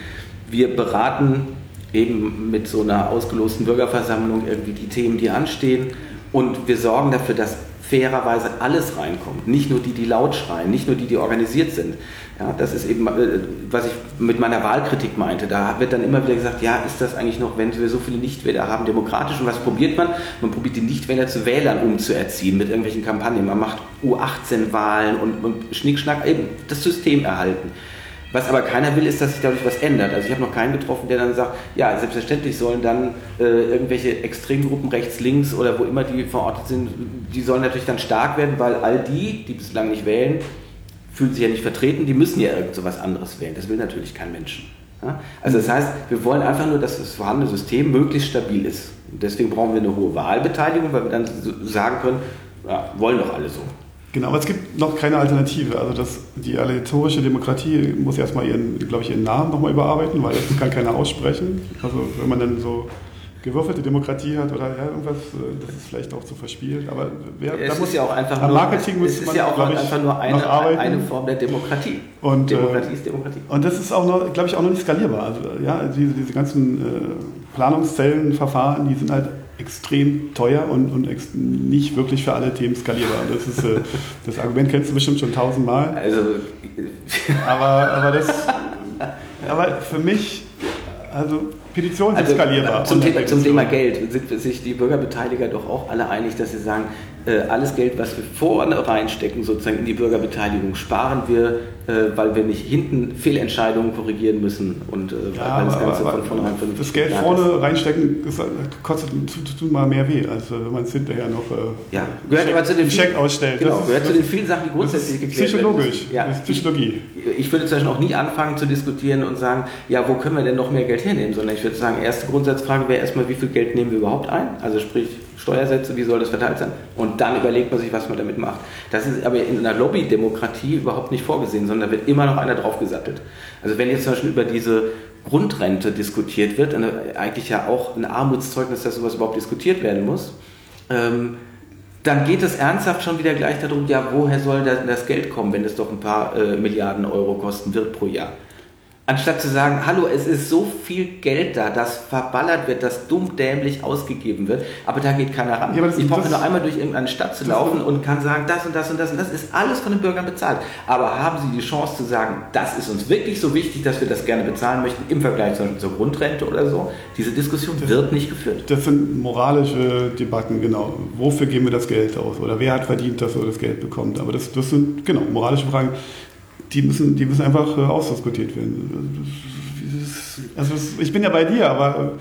wir beraten eben mit so einer ausgelosten Bürgerversammlung irgendwie die Themen, die anstehen und wir sorgen dafür, dass fairerweise alles reinkommt. Nicht nur die, die laut schreien, nicht nur die, die organisiert sind. Ja, das ist eben, äh, was ich mit meiner Wahlkritik meinte. Da wird dann immer wieder gesagt, ja, ist das eigentlich noch, wenn wir so viele Nichtwähler haben, demokratisch? Und was probiert man? Man probiert die Nichtwähler zu Wählern umzuerziehen mit irgendwelchen Kampagnen. Man macht U18-Wahlen und, und Schnickschnack, eben das System erhalten. Was aber keiner will, ist, dass sich dadurch was ändert. Also ich habe noch keinen getroffen, der dann sagt, ja, selbstverständlich sollen dann äh, irgendwelche Extremgruppen rechts, links oder wo immer die verortet sind, die sollen natürlich dann stark werden, weil all die, die bislang nicht wählen, fühlen sich ja nicht vertreten, die müssen ja irgend so was anderes wählen. Das will natürlich kein Mensch. Ja? Also das heißt, wir wollen einfach nur, dass das vorhandene System möglichst stabil ist. Und deswegen brauchen wir eine hohe Wahlbeteiligung, weil wir dann sagen können, ja, wollen doch alle so. Genau, aber es gibt noch keine Alternative. Also das, die electorische Demokratie muss erstmal ihren, glaube ich, ihren Namen nochmal überarbeiten, weil das kann keiner aussprechen. Also wenn man dann so gewürfelte Demokratie hat oder ja, irgendwas, äh, das ist vielleicht auch zu verspielt. Aber wer, Es ist ja auch einfach am nur, Marketing es müsste ist man, ja auch ich, einfach nur eine, eine Form der Demokratie. Und, äh, Demokratie ist Demokratie. Und das ist auch noch, glaube ich, auch noch nicht skalierbar. Also ja, diese, diese ganzen äh, Planungszellenverfahren, die sind halt extrem teuer und, und nicht wirklich für alle Themen skalierbar. Das, ist, äh, das Argument kennst du bestimmt schon tausendmal. Also, Aber, aber das, aber für mich, also Petitionen sind also, skalierbar. Zum, Thema, zum Thema Geld sind sich die Bürgerbeteiliger doch auch alle einig, dass sie sagen, äh, alles Geld, was wir vorne reinstecken, sozusagen in die Bürgerbeteiligung, sparen wir, weil wir nicht hinten Fehlentscheidungen korrigieren müssen und äh, ja, weil das Ganze von vornherein Das Geld vorne ist. reinstecken das kostet tut mal mehr weh, als wenn man es hinterher noch ja, gehört Check, aber zu den Check ausstellt. Genau, das gehört ist, zu den vielen Sachen, die grundsätzlich geklärt werden. Psychologisch, ja. Psychologie. Ich, ich würde zum Beispiel auch nie anfangen zu diskutieren und sagen, ja, wo können wir denn noch mehr Geld hernehmen, sondern ich würde sagen, erste Grundsatzfrage wäre erstmal, wie viel Geld nehmen wir überhaupt ein? Also sprich, Steuersätze, wie soll das verteilt sein? Und dann überlegt man sich, was man damit macht. Das ist aber in einer Lobbydemokratie überhaupt nicht vorgesehen, sondern da wird immer noch einer draufgesattelt. Also wenn jetzt zum Beispiel über diese Grundrente diskutiert wird, eigentlich ja auch ein Armutszeugnis, dass sowas überhaupt diskutiert werden muss, ähm, dann geht es ernsthaft schon wieder gleich darum, ja, woher soll das Geld kommen, wenn es doch ein paar äh, Milliarden Euro kosten wird pro Jahr? Anstatt zu sagen, hallo, es ist so viel Geld da, das verballert wird, das dumm dämlich ausgegeben wird, aber da geht keiner ran. Ja, ich brauche nur einmal durch irgendeine Stadt zu laufen und kann sagen, das und das und das und das ist alles von den Bürgern bezahlt. Aber haben sie die Chance zu sagen, das ist uns wirklich so wichtig, dass wir das gerne bezahlen möchten im Vergleich zur, zur Grundrente oder so? Diese Diskussion das, wird nicht geführt. Das sind moralische Debatten, genau. Wofür geben wir das Geld aus? Oder wer hat verdient, dass er das Geld bekommt? Aber das, das sind, genau, moralische Fragen die müssen, die müssen einfach äh, ausdiskutiert werden. Also ich bin ja bei dir, aber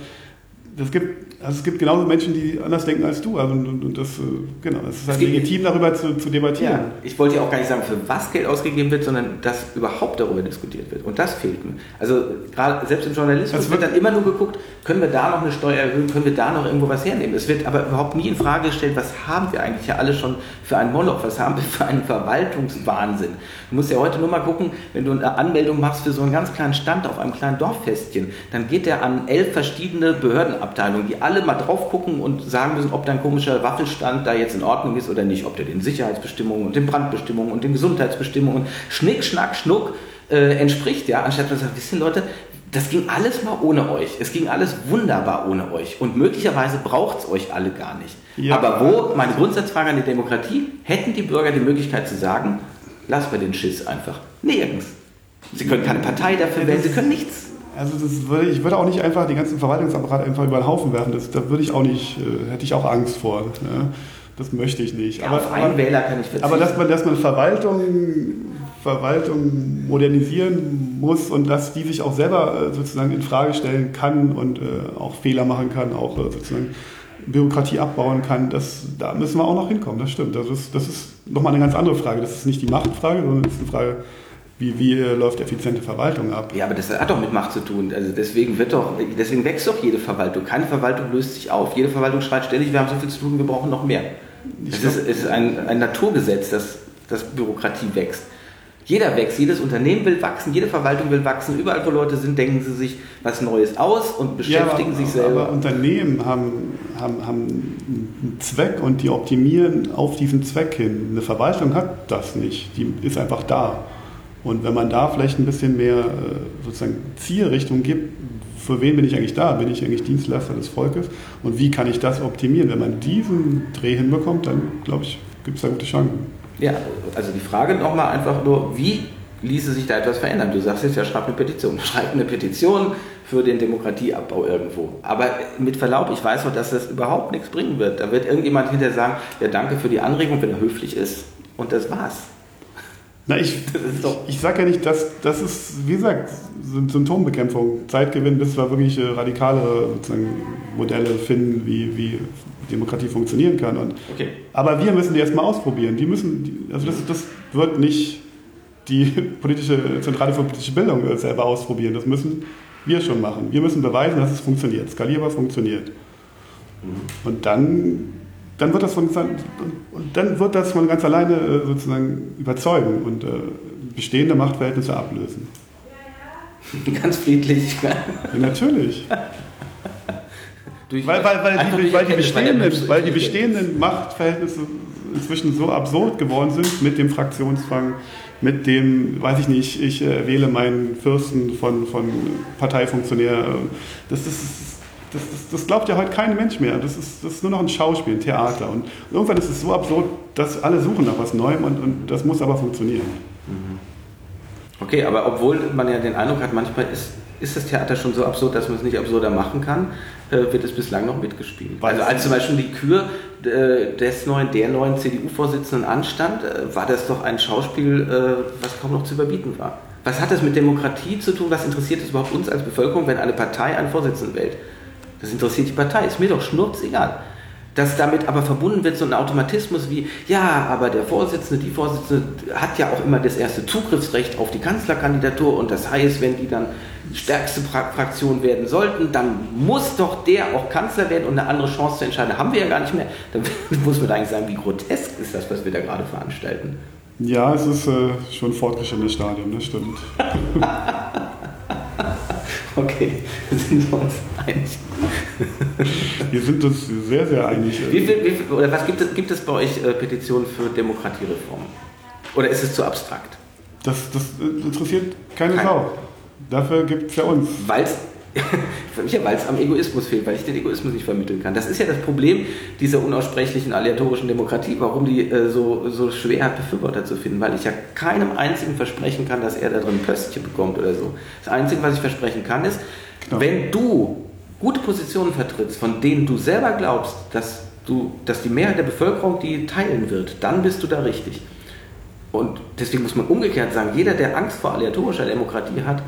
es gibt also es gibt genauso Menschen, die anders denken als du. Also, und, das, äh, genau, es ist halt legitim, darüber zu, zu debattieren. Ja, ich wollte ja auch gar nicht sagen, für was Geld ausgegeben wird, sondern dass überhaupt darüber diskutiert wird. Und das fehlt mir. Also gerade selbst im Journalismus wird, wird dann immer nur geguckt, können wir da noch eine Steuer erhöhen, können wir da noch irgendwo was hernehmen. Es wird aber überhaupt nie in Frage gestellt, was haben wir eigentlich ja alle schon für einen Moloch, was haben wir für einen Verwaltungswahnsinn. Du musst ja heute nur mal gucken, wenn du eine Anmeldung machst für so einen ganz kleinen Stand auf einem kleinen Dorffestchen, dann geht der an elf verschiedene Behördenabteilungen, die alle mal drauf gucken und sagen müssen, ob dein komischer Waffelstand da jetzt in Ordnung ist oder nicht, ob der den Sicherheitsbestimmungen und den Brandbestimmungen und den Gesundheitsbestimmungen Schnick, Schnack, Schnuck äh, entspricht, ja, anstatt zu sagen, wissen Leute, das ging alles mal ohne euch. Es ging alles wunderbar ohne euch. Und möglicherweise braucht es euch alle gar nicht. Ja. Aber wo, meine Grundsatzfrage an die Demokratie, hätten die Bürger die Möglichkeit zu sagen, lass mal den Schiss einfach. Nirgends. Sie können keine Partei dafür wählen, sie können nichts. Also das würde, ich würde auch nicht einfach den ganzen Verwaltungsapparat einfach über den Haufen werfen. Das, da würde ich auch nicht, äh, hätte ich auch Angst vor. Ne? Das möchte ich nicht. Ja, aber auf einen Wähler kann ich verzichten. Aber dass man, dass man Verwaltung, Verwaltung modernisieren muss und dass die sich auch selber äh, sozusagen in Frage stellen kann und äh, auch Fehler machen kann, auch sozusagen Bürokratie abbauen kann, das, da müssen wir auch noch hinkommen. Das stimmt. Das ist, das ist nochmal eine ganz andere Frage. Das ist nicht die Machtfrage, sondern das ist eine Frage wie, wie läuft effiziente Verwaltung ab? Ja, aber das hat doch mit Macht zu tun. Also deswegen wird doch, deswegen wächst doch jede Verwaltung. Keine Verwaltung löst sich auf. Jede Verwaltung schreit ständig, wir haben so viel zu tun, wir brauchen noch mehr. Es ist, ist ein, ein Naturgesetz, dass, dass Bürokratie wächst. Jeder wächst, jedes Unternehmen will wachsen, jede Verwaltung will wachsen. Überall, wo Leute sind, denken sie sich was Neues aus und beschäftigen ja, aber, sich selber. Aber Unternehmen haben, haben, haben einen Zweck und die optimieren auf diesen Zweck hin. Eine Verwaltung hat das nicht. Die ist einfach da. Und wenn man da vielleicht ein bisschen mehr äh, sozusagen Zielrichtung gibt, für wen bin ich eigentlich da? Bin ich eigentlich Dienstleister des Volkes? Und wie kann ich das optimieren? Wenn man diesen Dreh hinbekommt, dann glaube ich, gibt es da gute Chancen. Ja, also die Frage nochmal einfach nur, wie ließe sich da etwas verändern? Du sagst jetzt ja, schreib eine Petition. [LAUGHS] Schreib eine Petition für den Demokratieabbau irgendwo. Aber mit Verlaub, ich weiß doch, dass das überhaupt nichts bringen wird. Da wird irgendjemand hinterher sagen, ja danke für die Anregung, wenn er höflich ist. Und das war's. Na, ich, [LAUGHS] ich sage ja nicht, dass das ist, wie gesagt, Symptombekämpfung. Zeitgewinn, bis wir wirklich äh, radikale Modelle finden, wie, wie Demokratie funktionieren kann. Und, okay. Aber wir müssen die erstmal ausprobieren. Die müssen, also das, das wird nicht die politische, Zentrale für politische Bildung äh, selber ausprobieren. Das müssen wir schon machen. Wir müssen beweisen, dass es funktioniert, skalierbar funktioniert. Mhm. Und dann dann wird das von, und dann wird das von ganz alleine äh, sozusagen überzeugen und äh, bestehende Machtverhältnisse ablösen. [LAUGHS] Ganz friedlich. Ja, natürlich. [LAUGHS] weil, weil, weil, die, weil, die bestehenden, weil die bestehenden Machtverhältnisse inzwischen so absurd geworden sind mit dem Fraktionszwang, mit dem, weiß ich nicht, ich äh, wähle meinen Fürsten von, von Parteifunktionär. Das ist das, das, das, glaubt ja heute kein Mensch mehr. Das ist, das ist nur noch ein Schauspiel, ein Theater. Und irgendwann ist es so absurd, dass alle suchen nach was Neuem und, und das muss aber funktionieren. Mhm. Okay, aber obwohl man ja den Eindruck hat, manchmal ist ist das Theater schon so absurd, dass man es nicht absurder machen kann, äh, wird es bislang noch mitgespielt. Also als zum Beispiel die Kür äh, des neuen, der neuen CDU-Vorsitzenden anstand, äh, war das doch ein Schauspiel, äh, was kaum noch zu überbieten war. Was hat das mit Demokratie zu tun? Was interessiert es überhaupt uns als Bevölkerung, wenn eine Partei einen Vorsitzenden wählt? Das interessiert die Partei, ist mir doch schnurzegal dass damit aber verbunden wird so ein Automatismus wie, ja, aber der Vorsitzende, die Vorsitzende hat ja auch immer das erste Zugriffsrecht auf die Kanzlerkandidatur und das heißt, wenn die dann stärkste Fraktion werden sollten, dann muss doch der auch Kanzler werden und eine andere Chance zu entscheiden haben wir ja gar nicht mehr. [LAUGHS] Dann muss man eigentlich sagen, wie grotesk ist das, was wir da gerade veranstalten. Ja, es ist äh, schon ein fortgeschrittenes Stadium, das stimmt. [LAUGHS] okay, sind wir uns einig. Wir sind uns sehr, sehr einig. Wie viel, wie viel, oder was gibt es, gibt es bei euch äh, Petitionen für Demokratiereform? Oder ist es zu abstrakt? Das, das interessiert keine Kein. Sau. Dafür gibt es ja uns. Weil es weil es am Egoismus fehlt, weil ich den Egoismus nicht vermitteln kann. Das ist ja das Problem dieser unaussprechlichen aleatorischen Demokratie, warum die äh, so, so schwer hat, Befürworter zu finden, weil ich ja keinem einzigen versprechen kann, dass er da drin Pöstchen bekommt oder so. Das Einzige, was ich versprechen kann, ist, genau. wenn du gute Positionen vertrittst, von denen du selber glaubst, dass, du, dass die Mehrheit der Bevölkerung die teilen wird, dann bist du da richtig. Und deswegen muss man umgekehrt sagen, jeder, der Angst vor aleatorischer Demokratie hat,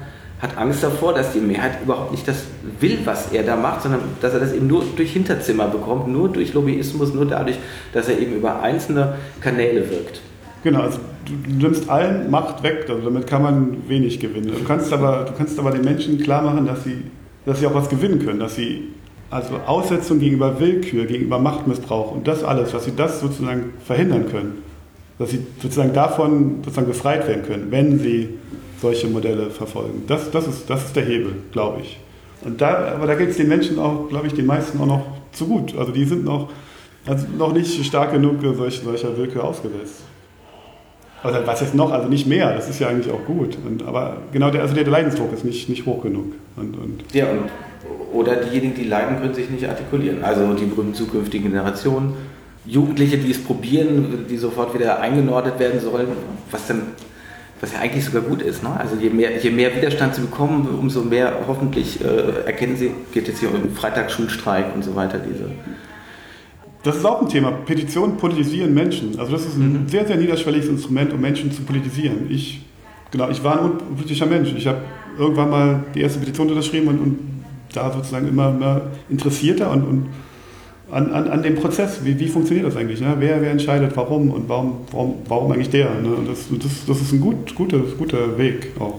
hat Angst davor, dass die Mehrheit überhaupt nicht das will, was er da macht, sondern dass er das eben nur durch Hinterzimmer bekommt, nur durch Lobbyismus, nur dadurch, dass er eben über einzelne Kanäle wirkt. Genau, also du nimmst allen Macht weg, also damit kann man wenig gewinnen. Du kannst aber, du kannst aber den Menschen klar machen, dass sie dass sie auch was gewinnen können, dass sie also Aussetzung gegenüber Willkür, gegenüber Machtmissbrauch und das alles, dass sie das sozusagen verhindern können, dass sie sozusagen davon sozusagen befreit werden können, wenn sie solche Modelle verfolgen. Das, das, ist, das ist der Hebel, glaube ich. Und da, aber da geht es den Menschen auch, glaube ich, den meisten auch noch zu gut. Also die sind noch, also noch nicht stark genug solch, solcher Willkür ausgesetzt. Also was jetzt noch, also nicht mehr, das ist ja eigentlich auch gut. Und, aber genau der, also der Leidensdruck ist nicht, nicht hoch genug. Und, und ja, und, oder diejenigen, die leiden, können sich nicht artikulieren. Also die berühmten zukünftigen Generationen, Jugendliche, die es probieren, die sofort wieder eingenordet werden sollen, was dann was ja eigentlich sogar gut ist. Ne? Also je mehr, je mehr Widerstand sie bekommen, umso mehr hoffentlich äh, erkennen sie, geht jetzt hier um Freitagsschulstreik und so weiter, diese das ist auch ein Thema. Petitionen politisieren Menschen. Also das ist ein mhm. sehr, sehr niederschwelliges Instrument, um Menschen zu politisieren. Ich, genau, ich war ein unpolitischer Mensch. Ich habe irgendwann mal die erste Petition unterschrieben und, und da sozusagen immer, immer interessierter und, und an, an, an dem Prozess. Wie, wie funktioniert das eigentlich? Ne? Wer, wer entscheidet warum und warum, warum, warum eigentlich der? Ne? Das, das, das ist ein gut, guter, guter Weg auch.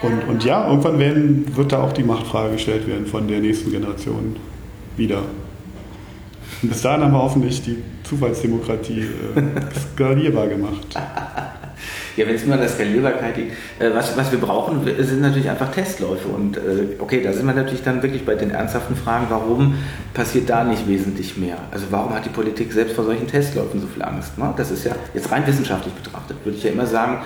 Und, und ja, irgendwann werden, wird da auch die Machtfrage gestellt werden von der nächsten Generation wieder. Und bis dahin haben wir hoffentlich die Zufallsdemokratie äh, skalierbar gemacht. [LAUGHS] Ja, wenn es nur an der Skalierbarkeit liegt. Äh, was, was wir brauchen, sind natürlich einfach Testläufe. Und äh, okay, da sind wir natürlich dann wirklich bei den ernsthaften Fragen, warum passiert da nicht wesentlich mehr? Also warum hat die Politik selbst vor solchen Testläufen so viel Angst? Ne? Das ist ja jetzt rein wissenschaftlich betrachtet, würde ich ja immer sagen,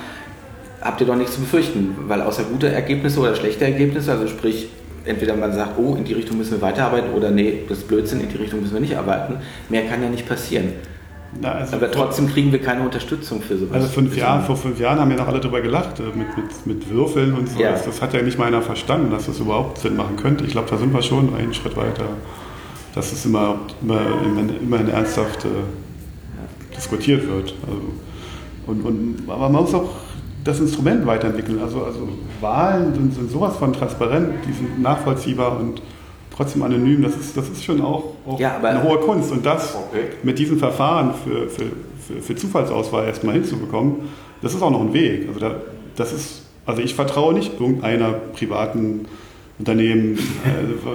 habt ihr doch nichts zu befürchten, weil außer gute Ergebnisse oder schlechte Ergebnisse, also sprich entweder man sagt, oh, in die Richtung müssen wir weiterarbeiten oder nee, das ist Blödsinn, in die Richtung müssen wir nicht arbeiten. Mehr kann ja nicht passieren. Na, also Aber trotzdem kriegen wir keine Unterstützung für sowas. Also fünf Jahren, vor fünf Jahren haben ja noch alle darüber gelacht, äh, mit, mit, mit Würfeln und so. Ja. Das, das, hat ja nicht mal einer verstanden, dass das überhaupt Sinn machen könnte. Ich glaube, da sind wir schon einen Schritt weiter. Dass es immer, immer, immer, immer ernsthaft äh, diskutiert wird. Also, und, und, aber man muss auch das Instrument weiterentwickeln. Also, also Wahlen sind, sind sowas von transparent, die sind nachvollziehbar und trotzdem anonym. Das ist, das ist schon auch, auch ja, eine hohe Kunst. Und das okay. mit diesem Verfahren für, für, für, für, Zufallsauswahl erstmal hinzubekommen, das ist auch noch ein Weg. Also, da, das ist, also ich vertraue nicht irgendeiner privaten Unternehmen, äh,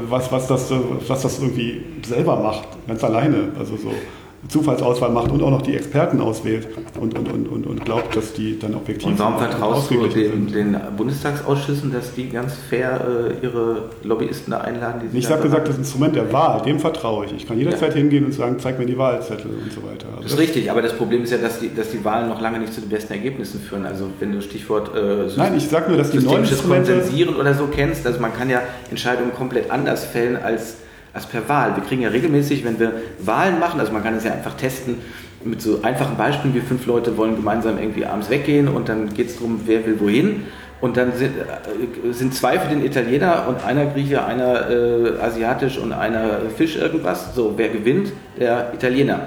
was, was, das, was das irgendwie selber macht, ganz alleine. Also so. Zufallsauswahl macht und auch noch die Experten auswählt und, und, und, und, glaubt, dass die dann objektiv sind. Und warum vertraust du den, den, Bundestagsausschüssen, dass die ganz fair äh, ihre Lobbyisten da einladen? ich habe gesagt, das Instrument der Wahl, dem vertraue ich. Ich kann jederzeit ja. hingehen und sagen, zeig mir die Wahlzettel und so weiter. Also das ist richtig, aber das Problem ist ja, dass die, dass die Wahlen noch lange nicht zu den besten Ergebnissen führen. Also wenn du Stichwort äh, Nein, ich sag nur, dass die neuen Konsensieren oder so kennst, also man kann ja Entscheidungen komplett anders fällen als als per Wahl. Wir kriegen ja regelmäßig, wenn wir Wahlen machen, also man kann es ja einfach testen, mit so einfachen Beispielen, wie fünf Leute wollen gemeinsam irgendwie abends weggehen und dann geht es darum, wer will wohin. Und dann sind, äh, sind zwei für den Italiener und einer Grieche, einer äh, asiatisch und einer Fisch irgendwas. So, wer gewinnt? Der Italiener.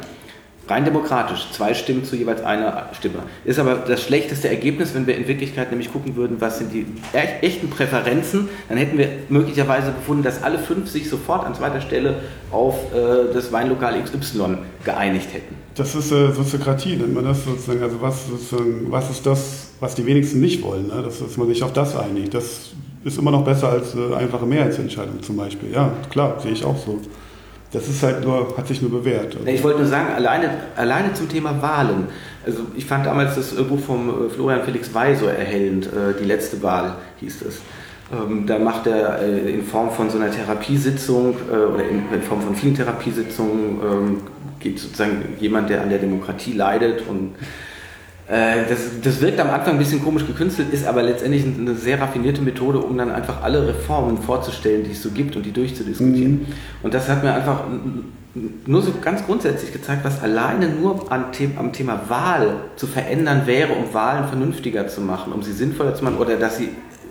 Rein demokratisch, zwei Stimmen zu jeweils einer Stimme. Ist aber das schlechteste Ergebnis, wenn wir in Wirklichkeit nämlich gucken würden, was sind die echten Präferenzen, dann hätten wir möglicherweise gefunden, dass alle fünf sich sofort an zweiter Stelle auf äh, das Weinlokal XY geeinigt hätten. Das ist äh, Soziokratie, nennt man das sozusagen. Also was, was ist das, was die wenigsten nicht wollen, ne? dass, dass man sich auf das einigt. Das ist immer noch besser als äh, einfache Mehrheitsentscheidung zum Beispiel. Ja, klar, sehe ich auch so. Das ist halt nur, hat sich nur bewährt. Ich wollte nur sagen, alleine, alleine zum Thema Wahlen. Also ich fand damals das Buch vom äh, Florian Felix Wey so erhellend, äh, die letzte Wahl hieß es. Ähm, da macht er äh, in Form von so einer Therapiesitzung oder in Form von vielen Therapiesitzungen ähm, geht sozusagen jemand, der an der Demokratie leidet und äh, das, das wirkt am Anfang ein bisschen komisch gekünstelt, ist aber letztendlich eine sehr raffinierte Methode, um dann einfach alle Reformen vorzustellen, die es so gibt und die durchzudiskutieren. Mhm. Und das hat mir einfach nur so ganz grundsätzlich gezeigt, was alleine nur an, am Thema Wahl zu verändern wäre, um Wahlen vernünftiger zu machen, um sie sinnvoller zu machen oder dass sie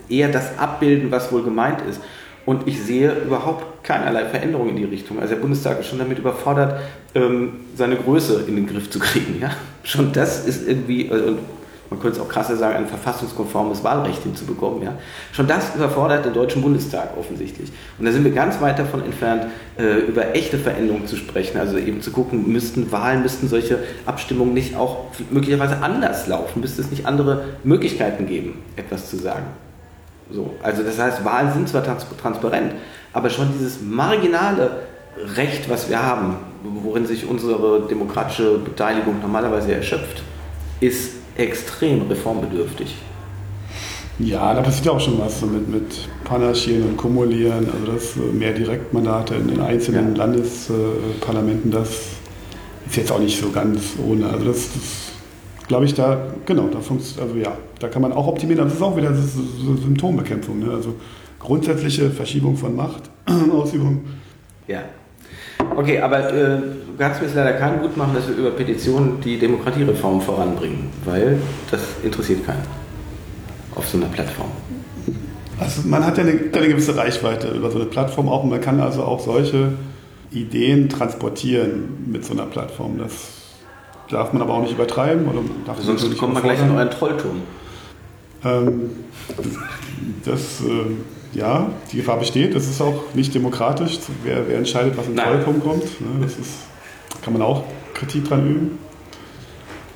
eher das abbilden, was wohl gemeint ist. Und ich sehe überhaupt keinerlei Veränderung in die Richtung. Also der Bundestag ist schon damit überfordert, ähm, seine Größe in den Griff zu kriegen. Ja? Schon das ist irgendwie, äh, man könnte es auch krasser sagen, ein verfassungskonformes Wahlrecht hinzubekommen. Ja? Schon das überfordert den Deutschen Bundestag offensichtlich. Und da sind wir ganz weit davon entfernt, äh, über echte Veränderungen zu sprechen. Also eben zu gucken, müssten Wahlen, müssten solche Abstimmungen nicht auch möglicherweise anders laufen? Müsste es nicht andere Möglichkeiten geben, etwas zu sagen? So, also das heißt, Wahlen sind zwar trans transparent, aber schon dieses marginale Recht, was wir haben, worin sich unsere demokratische Beteiligung normalerweise erschöpft, ist extrem reformbedürftig. Ja, da passiert ja auch schon was so mit, mit Panaschieren und Kumulieren, also das mehr Direktmandate in den einzelnen ja. Landesparlamenten, das ist jetzt auch nicht so ganz ohne. Also das, das glaube ich, da, genau, da funktioniert, also ja, da kann man auch optimieren. Das ist auch wieder so Symptombekämpfung. Ne? Also grundsätzliche Verschiebung von Macht, [CLEARS THROAT] Ausübung. Ja. Okay, aber äh, du kannst mir jetzt leider keinen Gut machen, dass wir über Petitionen die Demokratiereform voranbringen, weil das interessiert keinen auf so einer Plattform. Also man hat ja eine, eine gewisse Reichweite über so eine Plattform auch und man kann also auch solche Ideen transportieren mit so einer Plattform. Das darf man aber auch nicht übertreiben. Oder Sonst kommt man gleich in euren Trollturm. Ähm, das, äh, ja, die Gefahr besteht. Das ist auch nicht demokratisch. Wer, wer entscheidet, was in den Trollturm kommt. Ne? Das ist, kann man auch Kritik dran üben.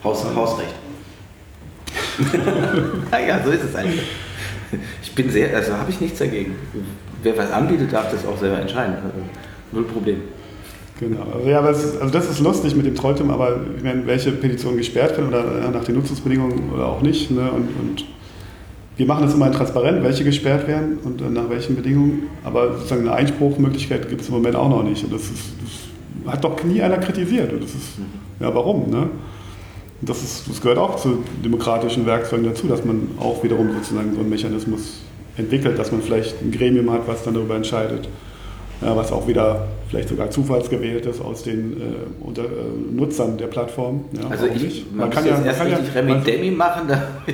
Haus, Hausrecht. [LAUGHS] ja, so ist es eigentlich. Ich bin sehr, also habe ich nichts dagegen. Wer was anbietet, darf das auch selber entscheiden. Null Problem. Genau. Also, ja, das, also das ist lustig mit dem Trolltum, aber ich meine, welche Petitionen gesperrt werden oder nach den Nutzungsbedingungen oder auch nicht. Ne? Und, und, wir machen das immer transparent, welche gesperrt werden und nach welchen Bedingungen. Aber sozusagen eine Einspruchmöglichkeit gibt es im Moment auch noch nicht. Und das, ist, das hat doch nie einer kritisiert. Und das ist, ja, warum? Ne? Das, ist, das gehört auch zu demokratischen Werkzeugen dazu, dass man auch wiederum sozusagen so einen Mechanismus entwickelt, dass man vielleicht ein Gremium hat, was dann darüber entscheidet was auch wieder vielleicht sogar zufallsgewählt ist aus den äh, unter, äh, Nutzern der Plattform. Ja, also ich, man, man kann ja, man kann ja Remi Demi machen.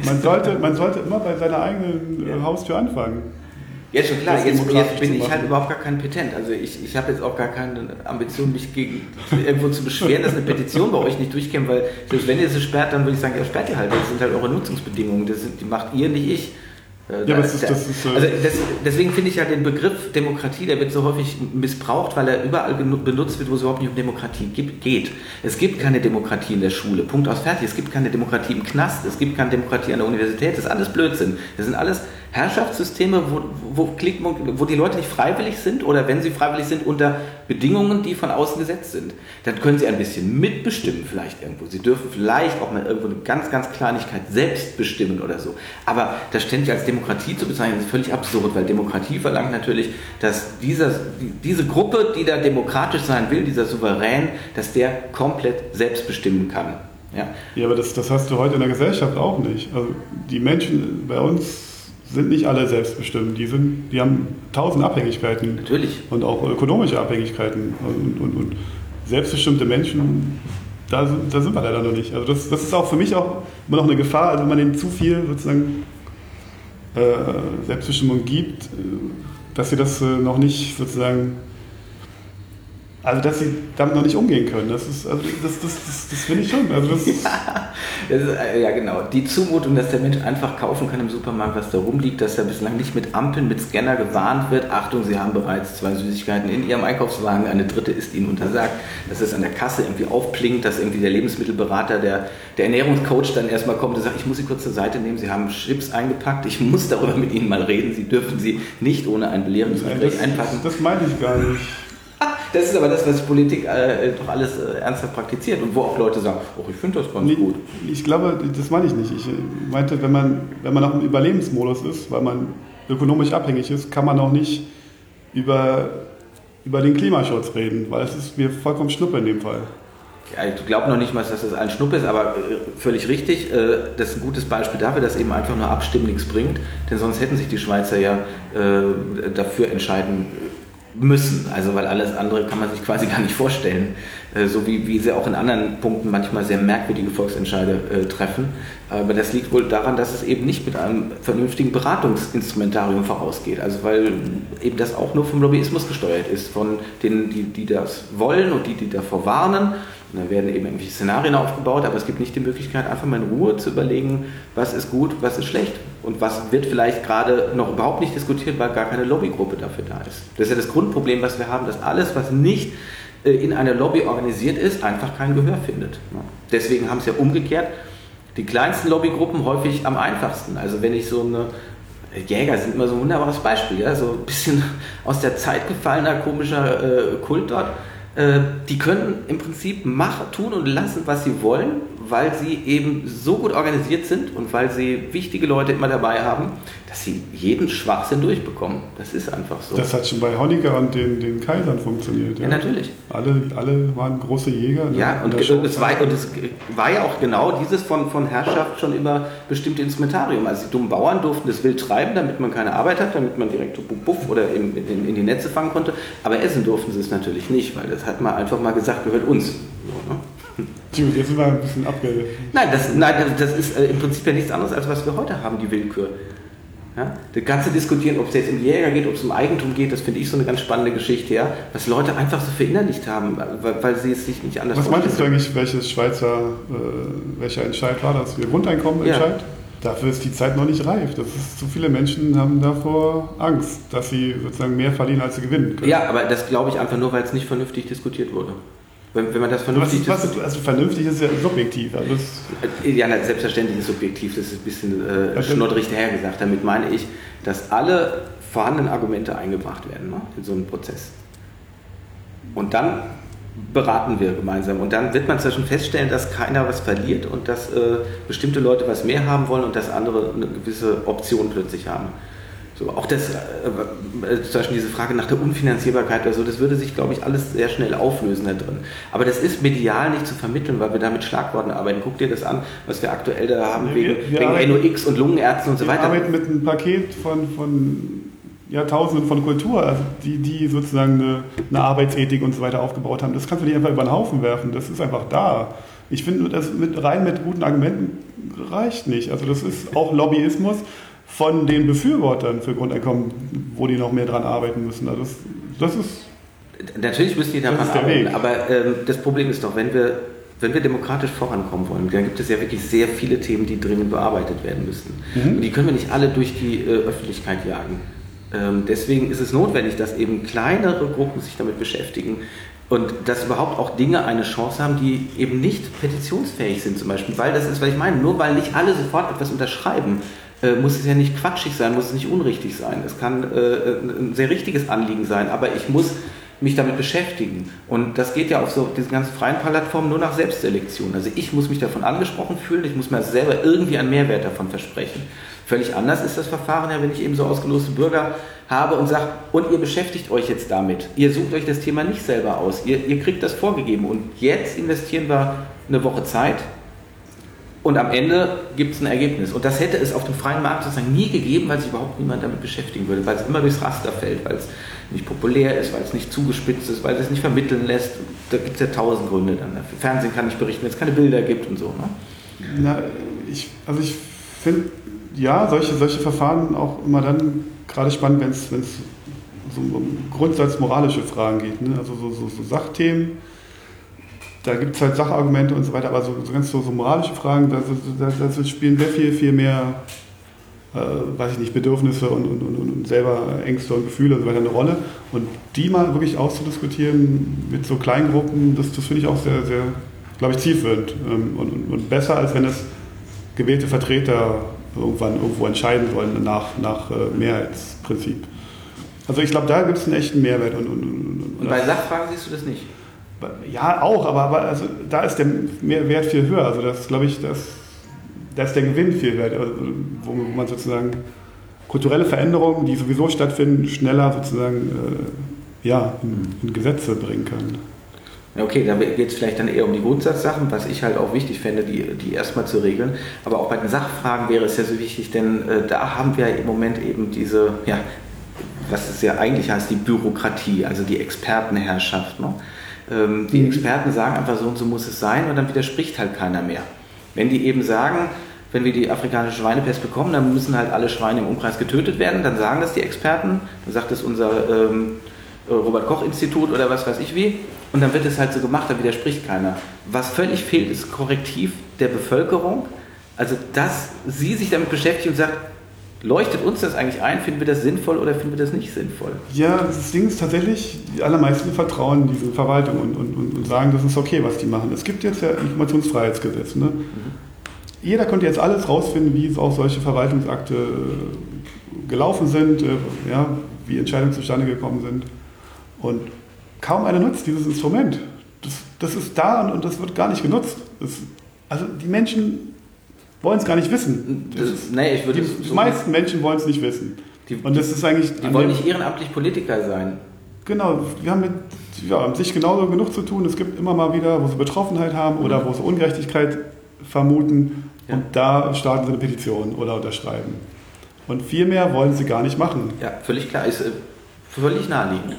Man sollte, [LAUGHS] man sollte immer bei seiner eigenen äh, ja. Haustür anfangen. Ja, schon klar. Jetzt, jetzt, bin ich halt überhaupt gar kein Petent. Also ich, ich habe jetzt auch gar keine Ambition, mich gegen irgendwo zu beschweren, dass eine Petition bei euch nicht durchkäme, weil selbst wenn ihr sie sperrt, dann würde ich sagen, ja, sperrt ihr halt. Das sind halt eure Nutzungsbedingungen. Das sind, die macht ihr, nicht ich. Äh, ja, das ist, das ist, also das, deswegen finde ich ja den Begriff Demokratie, der wird so häufig missbraucht, weil er überall benutzt wird, wo es überhaupt nicht um Demokratie geht. Es gibt keine Demokratie in der Schule. Punkt aus fertig. Es gibt keine Demokratie im Knast. Es gibt keine Demokratie an der Universität. Das ist alles Blödsinn. Das sind alles Herrschaftssysteme, wo, wo, wo die Leute nicht freiwillig sind oder wenn sie freiwillig sind, unter Bedingungen, die von außen gesetzt sind. Dann können sie ein bisschen mitbestimmen vielleicht irgendwo. Sie dürfen vielleicht auch mal irgendwo eine ganz, ganz Kleinigkeit selbst bestimmen oder so. Aber das ständig als Demokratie zu bezeichnen, ist völlig absurd, weil Demokratie verlangt natürlich, dass dieser, diese Gruppe, die da demokratisch sein will, dieser Souverän, dass der komplett selbst bestimmen kann. Ja, ja aber das, das hast du heute in der Gesellschaft auch nicht. Also die Menschen bei uns sind nicht alle selbstbestimmt. Die, sind, die haben tausend Abhängigkeiten. Natürlich. Und auch ökonomische Abhängigkeiten. Und, und, und selbstbestimmte Menschen, da, da, sind wir leider noch nicht. Also das, das ist auch für mich auch immer noch eine Gefahr, also wenn man denen zu viel sozusagen äh, Selbstbestimmung gibt, äh, dass sie das äh, noch nicht sozusagen also, dass sie damit noch nicht umgehen können, das ist, also das, das, das, das finde ich schon. Also das [LAUGHS] ja, ist, äh, ja, genau. Die Zumutung, dass der Mensch einfach kaufen kann im Supermarkt, was da rumliegt, dass er bislang nicht mit Ampeln, mit Scanner gewarnt wird. Achtung, Sie haben bereits zwei Süßigkeiten in Ihrem Einkaufswagen, eine dritte ist Ihnen untersagt. Dass es an der Kasse irgendwie aufplinkt, dass irgendwie der Lebensmittelberater, der, der Ernährungscoach dann erstmal kommt und sagt, ich muss Sie kurz zur Seite nehmen, Sie haben Chips eingepackt, ich muss darüber mit Ihnen mal reden, Sie dürfen sie nicht ohne ein belehrendes Gespräch einpacken. Das meine ich gar nicht. [LAUGHS] Das ist aber das, was Politik äh, doch alles äh, ernsthaft praktiziert und wo auch Leute sagen, oh, ich finde das ganz nee, gut. Ich glaube, das meine ich nicht. Ich meinte, wenn man, wenn man auch im Überlebensmodus ist, weil man ökonomisch abhängig ist, kann man auch nicht über, über den Klimaschutz reden, weil es ist mir vollkommen Schnuppe in dem Fall. Ja, ich glaube noch nicht mal, dass das ein Schnuppe ist, aber äh, völlig richtig. Äh, das ist ein gutes Beispiel dafür, dass eben einfach nur Abstimmen nichts bringt, denn sonst hätten sich die Schweizer ja äh, dafür entscheiden müssen. Also weil alles andere kann man sich quasi [LAUGHS] gar nicht vorstellen. Äh, so wie, wie sie auch in anderen Punkten manchmal sehr merkwürdige Volksentscheide äh, treffen. Aber das liegt wohl daran, dass es eben nicht mit einem vernünftigen Beratungsinstrumentarium vorausgeht. Also weil eben das auch nur vom Lobbyismus gesteuert ist, von denen, die, die das wollen und die, die davor warnen und dann werden eben irgendwelche Szenarien aufgebaut, aber es gibt nicht die Möglichkeit, einfach mal in Ruhe zu überlegen, was ist gut, was ist schlecht und was wird vielleicht gerade noch überhaupt nicht diskutiert, weil gar keine Lobbygruppe dafür da ist. Das ist ja das Grundproblem, was wir haben, dass alles, was nicht äh, in einer Lobby organisiert ist, einfach kein Gehör findet. Deswegen haben es ja umgekehrt die kleinsten Lobbygruppen häufig am einfachsten. Also wenn ich so eine Jäger sind immer so ein wunderbares Beispiel, ja? so ein bisschen [LAUGHS] aus der Zeit gefallener komischer äh, Kult dort äh, die können im Prinzip machen, tun und lassen, was sie wollen, weil sie eben so gut organisiert sind und weil sie wichtige Leute immer dabei haben, dass sie jeden Schwachsinn durchbekommen. Das ist einfach so. Das hat schon bei Honecker und den, den Kaisern funktioniert. Ja, ja natürlich. Alle, alle waren große Jäger. Ja, und, und, es war, und es war ja auch genau dieses von, von Herrschaft schon immer bestimmte Instrumentarium. Also die dummen Bauern durften das wild treiben, damit man keine Arbeit hat, damit man direkt buff oder in, in, in die Netze fangen konnte. Aber essen durften sie es natürlich nicht, weil das hat man einfach mal gesagt, gehört uns. So, ne? Jetzt sind wir ein bisschen abge... Nein, das, nein, das ist äh, im Prinzip ja nichts anderes, als was wir heute haben, die Willkür. Ja? Das ganze Diskutieren, ob es jetzt um Jäger geht, ob es um Eigentum geht, das finde ich so eine ganz spannende Geschichte, ja? was Leute einfach so verinnerlicht haben, weil, weil sie es sich nicht anders Was meintest du eigentlich, welches Schweizer, äh, welcher Entscheid war das? Ihr Grundeinkommenentscheid? Ja. Dafür ist die Zeit noch nicht reif. Das ist, zu viele Menschen haben davor Angst, dass sie sozusagen mehr verlieren, als sie gewinnen können. Ja, aber das glaube ich einfach nur, weil es nicht vernünftig diskutiert wurde. Wenn, wenn man das vernünftig... Was was, also vernünftig ist ja subjektiv. Also ja, selbstverständlich ist subjektiv. Das ist ein bisschen äh, schnoddrig dahergesagt. Damit meine ich, dass alle vorhandenen Argumente eingebracht werden ne, in so einen Prozess. Und dann beraten wir gemeinsam. Und dann wird man zwar schon feststellen, dass keiner was verliert und dass äh, bestimmte Leute was mehr haben wollen und dass andere eine gewisse Option plötzlich haben. So, auch das, äh, äh, zum Beispiel diese Frage nach der Unfinanzierbarkeit oder so, das würde sich, glaube ich, alles sehr schnell auflösen da drin. Aber das ist medial nicht zu vermitteln, weil wir da mit Schlagworten arbeiten. Guck dir das an, was wir aktuell da haben, wegen, wir, wir wegen NOx und Lungenärzten und so weiter. Wir arbeiten mit einem Paket von, von Jahrtausenden von Kultur, also die, die sozusagen eine, eine Arbeitsethik und so weiter aufgebaut haben. Das kannst du nicht einfach über den Haufen werfen, das ist einfach da. Ich finde, das mit, rein mit guten Argumenten reicht nicht. Also das ist auch Lobbyismus von den Befürwortern für Grundeinkommen, wo die noch mehr dran arbeiten müssen. Also das, das ist. Natürlich müssen die daran arbeiten, aber ähm, das Problem ist doch, wenn wir, wenn wir demokratisch vorankommen wollen, dann gibt es ja wirklich sehr viele Themen, die dringend bearbeitet werden müssen. Mhm. Und die können wir nicht alle durch die äh, Öffentlichkeit jagen. Ähm, deswegen ist es notwendig, dass eben kleinere Gruppen sich damit beschäftigen, und dass überhaupt auch Dinge eine Chance haben, die eben nicht petitionsfähig sind zum Beispiel. Weil das ist, was ich meine, nur weil nicht alle sofort etwas unterschreiben, äh, muss es ja nicht quatschig sein, muss es nicht unrichtig sein. Es kann äh, ein sehr richtiges Anliegen sein, aber ich muss mich damit beschäftigen. Und das geht ja auf so diesen ganzen freien Plattformen nur nach Selbstselektion. Also ich muss mich davon angesprochen fühlen, ich muss mir selber irgendwie einen Mehrwert davon versprechen. Völlig anders ist das Verfahren ja, wenn ich eben so ausgeloste Bürger habe und sage, und ihr beschäftigt euch jetzt damit. Ihr sucht euch das Thema nicht selber aus. Ihr, ihr kriegt das vorgegeben. Und jetzt investieren wir eine Woche Zeit, und am Ende gibt es ein Ergebnis. Und das hätte es auf dem freien Markt sozusagen nie gegeben, weil sich überhaupt niemand damit beschäftigen würde, weil es immer durchs Raster fällt, weil es nicht populär ist, weil es nicht zugespitzt ist, weil es nicht vermitteln lässt. Da gibt es ja tausend Gründe dann. Fernsehen kann nicht berichten, wenn es keine Bilder gibt und so. Ne? Na, ich, also ich finde, ja, solche, solche Verfahren auch immer dann gerade spannend, wenn es so um grundsatzmoralische Fragen geht. Ne? Also so, so, so Sachthemen, da gibt es halt Sachargumente und so weiter, aber so, so ganz so, so moralische Fragen, da, spielen sehr viel, viel mehr, äh, weiß ich nicht, Bedürfnisse und, und, und, und, selber Ängste und Gefühle und so weiter eine Rolle. Und die mal wirklich auszudiskutieren mit so kleinen Gruppen, das, das finde ich auch sehr, sehr, glaube ich, zielführend ähm, und, besser, als wenn es gewählte Vertreter irgendwann irgendwo entscheiden sollen nach, nach äh, Mehrheitsprinzip. Also ich glaube, da gibt es einen echten Mehrwert. Und bei Sachfragen siehst du das nicht? Ja, auch, aber, aber also, da ist der Mehrwert viel höher. Also das glaube ich, das, da ist der Gewinn viel wert, also, wo man sozusagen kulturelle Veränderungen, die sowieso stattfinden, schneller sozusagen äh, ja, in, in, Gesetze bringen kann. Okay, dann geht es vielleicht dann eher um die Grundsatzsachen, was ich halt auch wichtig fände, die, die erstmal zu regeln. Aber auch bei den Sachfragen wäre es ja so wichtig, denn äh, da haben wir im Moment eben diese, ja, was es ja eigentlich heißt, die Bürokratie, also die Expertenherrschaft. Ne? Ähm, die mhm. Experten sagen einfach so und so muss es sein und dann widerspricht halt keiner mehr. Wenn die eben sagen, wenn wir die afrikanische Schweinepest bekommen, dann müssen halt alle Schweine im Umkreis getötet werden, dann sagen das die Experten, dann sagt es unser ähm, Robert Koch Institut oder was weiß ich wie und dann wird es halt so gemacht, da widerspricht keiner. Was völlig fehlt, ist Korrektiv der Bevölkerung, also dass sie sich damit beschäftigt und sagt, Leuchtet uns das eigentlich ein? Finden wir das sinnvoll oder finden wir das nicht sinnvoll? Ja, das Ding ist tatsächlich, die allermeisten vertrauen diese Verwaltung und, und, und sagen, das ist okay, was die machen. Es gibt jetzt ja Informationsfreiheitsgesetz. Ne? Mhm. Jeder könnte jetzt alles rausfinden, wie auch solche Verwaltungsakte äh, gelaufen sind, äh, ja, wie Entscheidungen zustande gekommen sind. Und kaum einer nutzt dieses Instrument. Das, das ist da und, und das wird gar nicht genutzt. Das, also die Menschen wollen es gar nicht wissen. Das nee, ich würde die so meisten Menschen wollen es nicht wissen. Die, und das ist eigentlich. Die wollen nicht ehrenamtlich Politiker sein. Genau, wir haben mit ja, sich genauso genug zu tun. Es gibt immer mal wieder, wo sie Betroffenheit haben oder mhm. wo sie Ungerechtigkeit vermuten. Ja. Und da starten sie eine Petition oder unterschreiben. Und viel mehr wollen sie gar nicht machen. Ja, völlig klar. Ist äh, völlig naheliegend.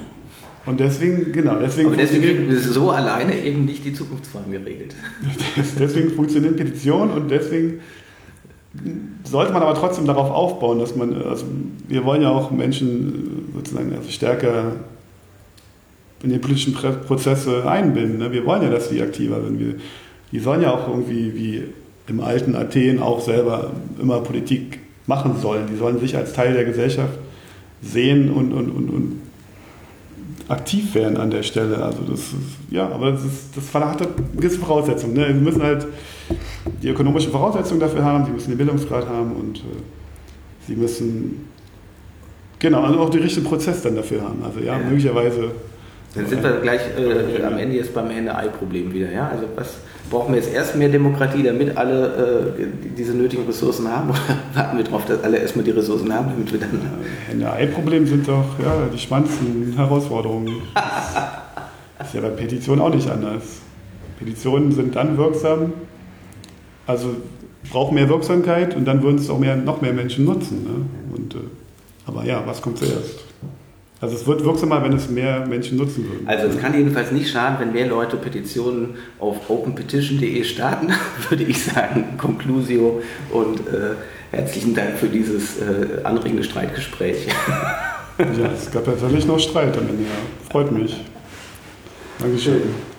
Und deswegen, genau, deswegen. Aber deswegen ist so alleine eben nicht die Zukunftsfragen geregelt. [LAUGHS] deswegen funktioniert Petition und deswegen sollte man aber trotzdem darauf aufbauen, dass man, also wir wollen ja auch Menschen sozusagen also stärker in die politischen Prozesse einbinden. Ne? Wir wollen ja, dass die aktiver sind. Wir, die sollen ja auch irgendwie wie im alten Athen auch selber immer Politik machen sollen. Die sollen sich als Teil der Gesellschaft sehen und, und, und, und aktiv werden an der Stelle. Also das ist, ja, aber das, ist, das hat gewisse Voraussetzungen. Ne? Sie müssen halt die ökonomischen Voraussetzungen dafür haben, sie müssen den Bildungsgrad haben und äh, sie müssen genau also auch den richtigen Prozess dann dafür haben. Also ja. möglicherweise. Dann sind wir gleich äh, am Ende jetzt beim Henne-Ei-Problem wieder. Ja? Also was brauchen wir jetzt erst mehr Demokratie, damit alle äh, diese nötigen Ressourcen haben? [LAUGHS] Oder warten wir darauf, dass alle erstmal die Ressourcen haben, damit wir dann. Henne-Ei-Problem sind doch ja, die spannendsten Herausforderungen. das [LAUGHS] ist ja bei Petitionen auch nicht anders. Petitionen sind dann wirksam, also braucht mehr Wirksamkeit und dann würden es auch mehr, noch mehr Menschen nutzen. Ne? Und, äh, aber ja, was kommt zuerst? Also es wird wirksamer, wenn es mehr Menschen nutzen würden. Also es kann jedenfalls nicht schaden, wenn mehr Leute Petitionen auf openpetition.de starten, [LAUGHS] würde ich sagen. Conclusio und äh, herzlichen Dank für dieses äh, anregende Streitgespräch. ja, es gab ja tatsächlich noch Streit am Ende. Freut mich. Dankeschön.